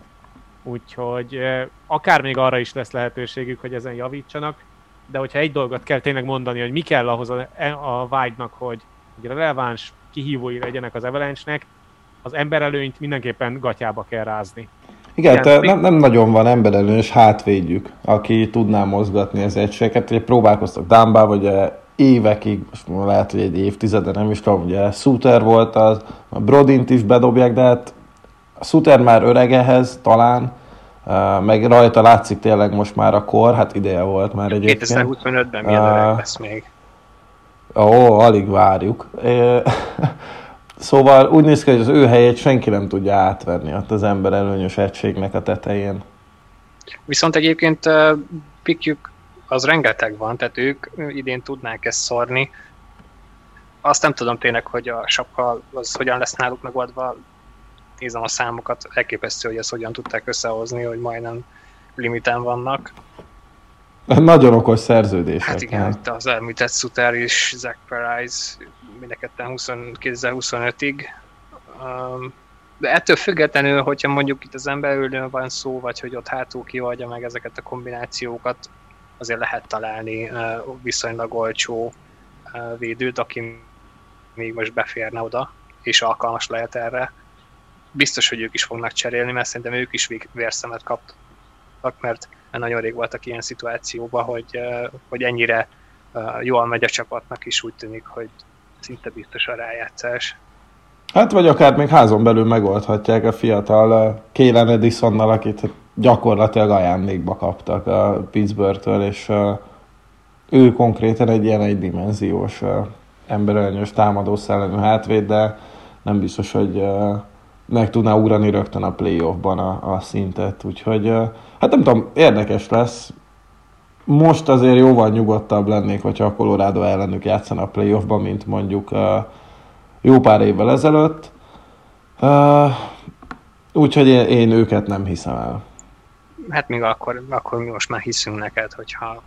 úgyhogy akár még arra is lesz lehetőségük, hogy ezen javítsanak, de hogyha egy dolgot kell tényleg mondani, hogy mi kell ahhoz a, a vágynak, hogy, hogy releváns kihívói legyenek az Avalanche-nek, az emberelőnyt mindenképpen gatyába kell rázni. Igen, Igen nem, nem nagyon van emberelőnyös hátvédjük, aki tudná mozgatni az egységeket. Ugye próbálkoztak Dámbá, vagy évekig, most lehet, hogy egy évtizede, nem is tudom, ugye Suter volt az, a Brodint is bedobják, de hát Suter már öreg ehhez, talán, meg rajta látszik tényleg most már a kor, hát ideje volt már egyébként. 2025-ben milyen uh, lesz még? Ó, alig várjuk. Szóval úgy néz ki, hogy az ő helyét senki nem tudja átvenni ott az ember előnyös egységnek a tetején. Viszont egyébként pikjük az rengeteg van, tehát ők idén tudnák ezt szorni. Azt nem tudom tényleg, hogy a sapka az hogyan lesz náluk megoldva. Nézem a számokat, elképesztő, hogy ezt hogyan tudták összehozni, hogy majdnem limiten vannak. Nagyon okos szerződések. Hát igen, itt az elmített Suter és Zach Perez mindenketten 2025-ig. Um, de ettől függetlenül, hogyha mondjuk itt az emberülőn van szó, vagy hogy ott hátul kiadja meg ezeket a kombinációkat, azért lehet találni uh, viszonylag olcsó uh, védőt, aki még most beférne oda, és alkalmas lehet erre. Biztos, hogy ők is fognak cserélni, mert szerintem ők is vérszemet kaptak, mert nagyon rég voltak ilyen szituációban, hogy, hogy ennyire jól megy a csapatnak is úgy tűnik, hogy szinte biztos a rájátszás. Hát vagy akár még házon belül megoldhatják a fiatal Kélen Edisonnal, akit gyakorlatilag ajándékba kaptak a Pittsburgh-től, és ő konkrétan egy ilyen egydimenziós emberelnyős támadó szellemű hátvéd, de nem biztos, hogy meg tudná ugrani rögtön a playoffban a, a szintet, úgyhogy hát nem tudom, érdekes lesz. Most azért jóval nyugodtabb lennék, hogyha a Colorado ellenük játszana a playoffban, mint mondjuk jó pár évvel ezelőtt. Úgyhogy én, én őket nem hiszem el. Hát még akkor, akkor mi most már hiszünk neked, hogyha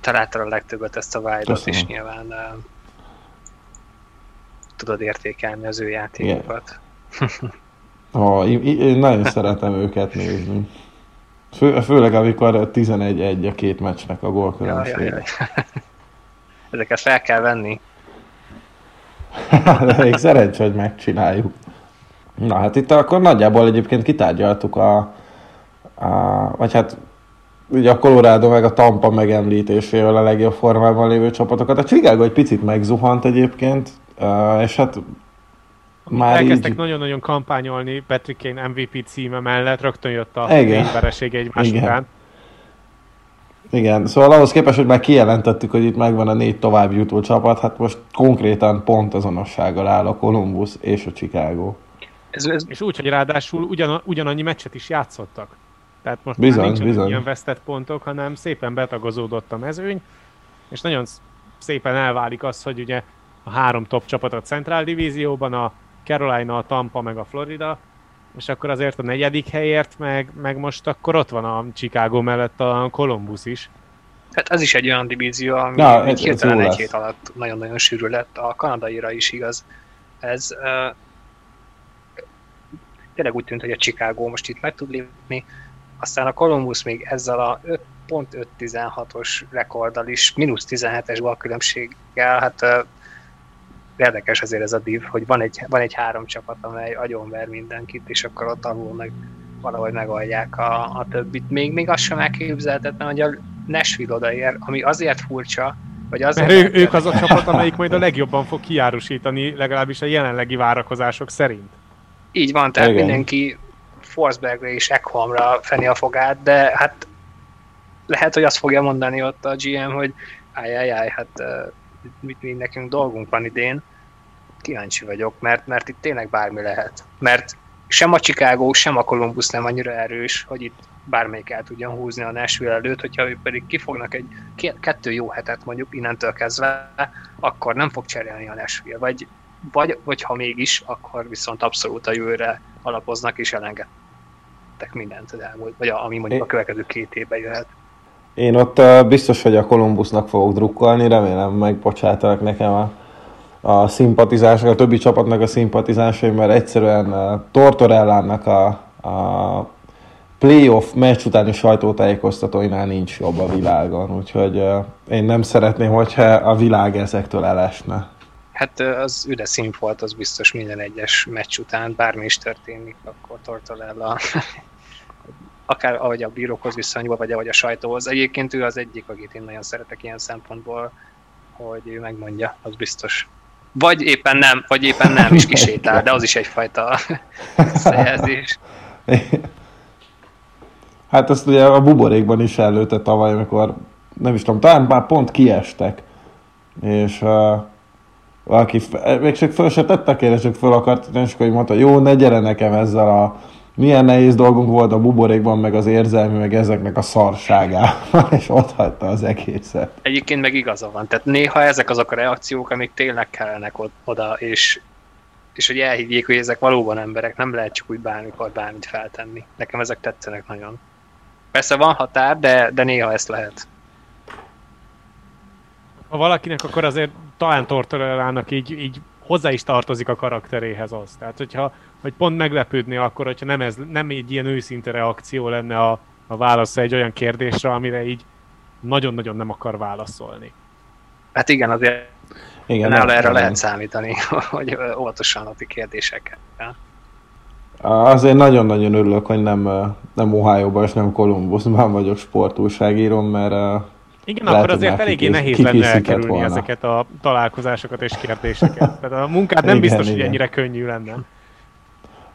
találtad a legtöbbet ezt a vágyat, és nyilván uh, tudod értékelni az ő játékokat. Oh, én, én nagyon szeretem őket nézni. Fő, főleg amikor 11-1 a két meccsnek a gólkülönbség. Ja, ja, ja. Ezeket fel kell venni. De még szerencsé, hogy megcsináljuk. Na hát itt akkor nagyjából egyébként kitárgyaltuk a, a vagy hát ugye a Colorado meg a Tampa megemlítésével a legjobb formában lévő csapatokat. A Chicago egy picit megzuhant egyébként, és hát már Elkezdtek így... nagyon-nagyon kampányolni Patrick Kane MVP címe mellett, rögtön jött a vereség egymás Igen. után. Igen, szóval ahhoz képest, hogy már kijelentettük, hogy itt megvan a négy tovább jutó csapat, hát most konkrétan pont azonossággal áll a Columbus és a Chicago. Ez, ez... És úgy, hogy ráadásul ugyan, ugyanannyi meccset is játszottak. Tehát most bizony, már nincsenek bizony. ilyen vesztett pontok, hanem szépen betagozódott a mezőny, és nagyon szépen elválik az, hogy ugye a három top csapat a Central Divízióban, a Carolina, a Tampa meg a Florida, és akkor azért a negyedik helyért, meg, meg most akkor ott van a Chicago mellett a Columbus is. Hát ez is egy olyan divízió, ami ja, egy hirtelen egy hét alatt nagyon-nagyon sűrű lett, a kanadaira is igaz. Ez uh, tényleg úgy tűnt, hogy a Chicago most itt meg tud lépni, aztán a Columbus még ezzel a 5.516-os rekorddal is, mínusz 17-es balkülönbséggel, hát uh, érdekes azért ez a div, hogy van egy, van egy három csapat, amely agyonver mindenkit, és akkor ott alul meg valahogy megoldják a, a többit. Még, még azt sem elképzelhetetlen, hogy a Nashville odaér, ami azért furcsa, vagy azért... Mert ő, ők az a csapat, amelyik majd a legjobban fog kiárusítani, legalábbis a jelenlegi várakozások szerint. Így van, tehát Igen. mindenki Forsbergre és Ekholmra feni a fogát, de hát lehet, hogy azt fogja mondani ott a GM, hogy áj, hát mit mi nekünk dolgunk van idén, kíváncsi vagyok, mert, mert itt tényleg bármi lehet. Mert sem a Chicago, sem a Columbus nem annyira erős, hogy itt bármelyik el tudjon húzni a Nashville előtt, hogyha ők pedig kifognak egy kettő jó hetet mondjuk innentől kezdve, akkor nem fog cserélni a Nashville. Vagy, vagy, vagy ha mégis, akkor viszont abszolút a jövőre alapoznak és elengedtek mindent az elmúlt, vagy a, ami mondjuk a következő két évben jöhet. Én ott biztos, hogy a Columbusnak fogok drukkolni, remélem megbocsátanak nekem a, a szimpatizások, a többi csapatnak a szimpatizásai, mert egyszerűen Tortorellának a, a playoff meccs utáni sajtótájékoztatóinál nincs jobb a világon, úgyhogy én nem szeretném, hogyha a világ ezektől elesne. Hát az üde színfolt, az biztos minden egyes meccs után, bármi is történik, akkor Tortorella akár ahogy a bírókhoz viszonyul, vagy ahogy a sajtóhoz. Egyébként ő az egyik, akit én nagyon szeretek ilyen szempontból, hogy ő megmondja, az biztos. Vagy éppen nem, vagy éppen nem is kisétál, de az is egyfajta visszajelzés. Hát ezt ugye a buborékban is előtte tavaly, amikor nem is tudom, talán már pont kiestek, és uh, valaki, még csak föl se tettek, én csak föl akart, és akkor mondta, jó, ne gyere nekem ezzel a milyen nehéz dolgunk volt a buborékban, meg az érzelmi, meg ezeknek a szarságában, és ott hagyta az egészet. Egyébként meg igaza van, tehát néha ezek azok a reakciók, amik tényleg kellenek oda, és, és hogy elhiggyék, hogy ezek valóban emberek, nem lehet csak úgy bármikor bármit feltenni. Nekem ezek tetszenek nagyon. Persze van határ, de, de néha ezt lehet. Ha valakinek, akkor azért talán Tortorellának így, így hozzá is tartozik a karakteréhez az. Tehát, hogyha hogy pont meglepődni akkor, hogyha nem, ez, nem egy ilyen őszinte reakció lenne a, a válasz egy olyan kérdésre, amire így nagyon-nagyon nem akar válaszolni. Hát igen, azért igen, nála erre nem. lehet számítani, hogy óvatosan adni kérdésekkel. Azért nagyon-nagyon örülök, hogy nem, nem Ohio-ban és nem Columbusban vagyok sportúságíró, mert igen, Lehet, akkor azért eléggé nehéz lenne elkerülni volna. ezeket a találkozásokat és kérdéseket. Tehát a munkád nem igen, biztos, igen. hogy ennyire könnyű lenne.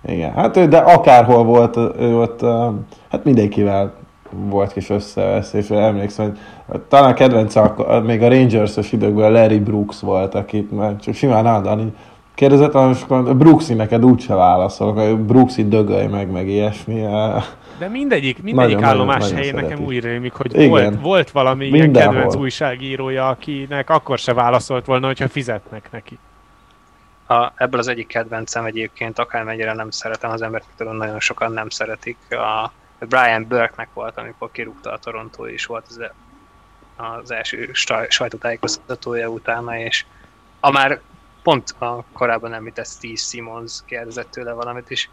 Igen, hát de akárhol volt, ő ott, hát mindenkivel volt kis összevesz, és emlékszem, hogy talán a kedvence még a Rangers-os időkben Larry Brooks volt, akit már csak simán állandóan kérdezett, hogy Brooksy neked úgyse válaszol, hogy Brooksy dögölj meg, meg ilyesmi. De mindegyik, mindegyik nagyon, állomás nagyon, helyén nagyon nekem úgy rémik, hogy volt, volt valami Mindenhol. ilyen kedvenc újságírója, akinek akkor se válaszolt volna, hogyha fizetnek neki. A, ebből az egyik kedvencem egyébként, akármennyire nem szeretem az embert, tudom, nagyon sokan nem szeretik. A Brian Burke-nek volt, amikor kirúgta a Toronto, és volt az, az első sajtótájékoztatója utána, és a már pont a korábban említett Steve Simmons kérdezett tőle valamit, és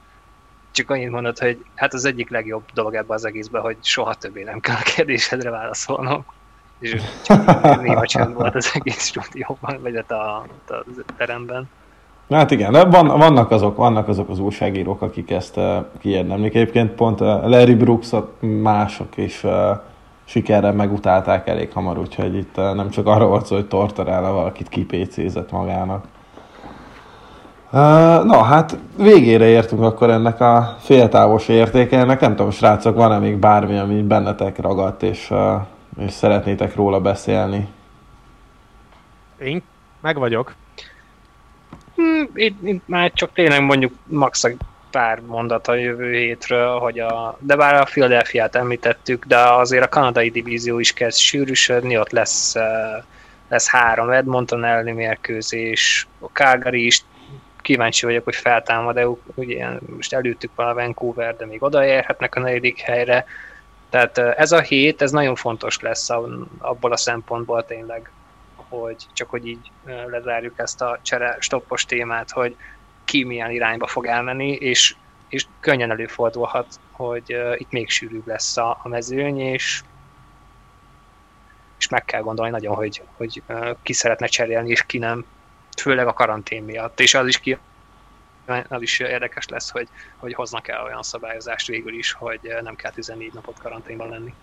csak annyit mondott, hogy hát az egyik legjobb dolog ebben az egészben, hogy soha többé nem kell a kérdésedre válaszolnom. És csak néha csönd volt az egész stúdióban, vagy a, a, a teremben. Hát igen, de van, vannak, azok, vannak azok az újságírók, akik ezt uh, kiérdemlik. Egyébként pont uh, Larry Brooksot mások is uh, sikerrel megutálták elég hamar, úgyhogy itt uh, nem csak arra volt szó, hogy Tortorella valakit kipécézett magának. Uh, no, hát végére értünk akkor ennek a féltávos értékelnek. Nem tudom, srácok, van-e még bármi, ami bennetek ragadt, és, uh, és szeretnétek róla beszélni? Én meg vagyok. Hmm, itt, itt már csak tényleg mondjuk max pár mondat a jövő hétről, hogy a, de bár a Philadelphia-t említettük, de azért a kanadai divízió is kezd sűrűsödni, ott lesz, lesz három Edmonton elleni mérkőzés, a Calgary is kíváncsi vagyok, hogy feltámad-e, ugye most előttük van a Vancouver, de még odaérhetnek a negyedik helyre, tehát ez a hét, ez nagyon fontos lesz abból a szempontból tényleg, hogy csak hogy így lezárjuk ezt a csere stoppos témát, hogy ki milyen irányba fog elmenni, és, és könnyen előfordulhat, hogy itt még sűrűbb lesz a, a mezőny, és és meg kell gondolni nagyon, hogy, hogy ki szeretne cserélni, és ki nem főleg a karantén miatt, és az is ki az is érdekes lesz, hogy, hogy hoznak el olyan szabályozást végül is, hogy nem kell 14 napot karanténban lenni.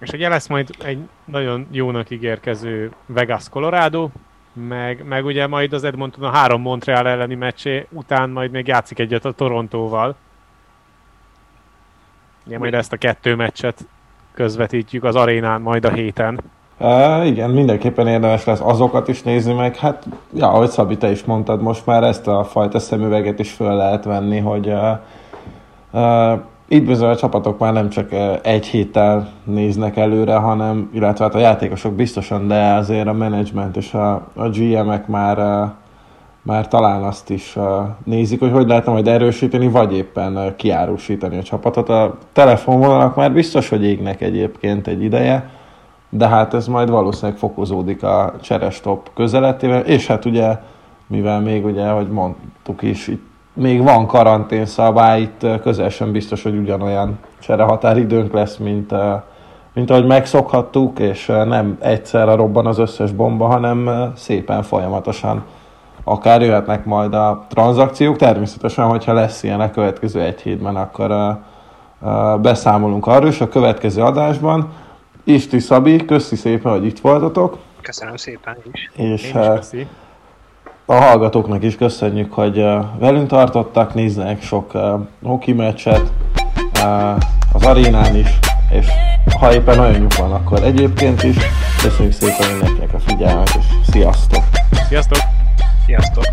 És ugye lesz majd egy nagyon jónak ígérkező Vegas Colorado, meg, meg ugye majd az Edmonton a három Montreal elleni meccsé után majd még játszik egyet a Torontóval. Ugye majd ezt a kettő meccset közvetítjük az arénán majd a héten. Uh, igen, mindenképpen érdemes lesz azokat is nézni meg. Hát, ja, ahogy Szabi, te is mondtad, most már ezt a fajta szemüveget is föl lehet venni, hogy uh, uh, itt bizony a csapatok már nem csak uh, egy héttel néznek előre, hanem, illetve hát a játékosok biztosan, de azért a menedzsment és a, a GM-ek már, uh, már talán azt is uh, nézik, hogy hogy lehetne majd erősíteni, vagy éppen kiárusítani a csapatot. A telefonvonalak már biztos, hogy égnek egyébként egy ideje, de hát ez majd valószínűleg fokozódik a cserestop közeletével, és hát ugye, mivel még ugye, hogy mondtuk is, itt még van karantén szabály, itt közel sem biztos, hogy ugyanolyan cserehatáridőnk lesz, mint, mint ahogy megszokhattuk, és nem egyszerre robban az összes bomba, hanem szépen folyamatosan akár jöhetnek majd a tranzakciók. Természetesen, hogyha lesz ilyen a következő egy hétben, akkor beszámolunk arról, és a következő adásban Isti Szabi, köszi szépen, hogy itt voltatok. Köszönöm szépen is. És Én is köszi. A hallgatóknak is köszönjük, hogy eh, velünk tartottak, néznek sok uh, hoki meccset uh, az arénán is, és ha éppen nagyon nyug van, akkor egyébként is. Köszönjük szépen mindenkinek a figyelmet, és sziasztok! Sziasztok! Sziasztok!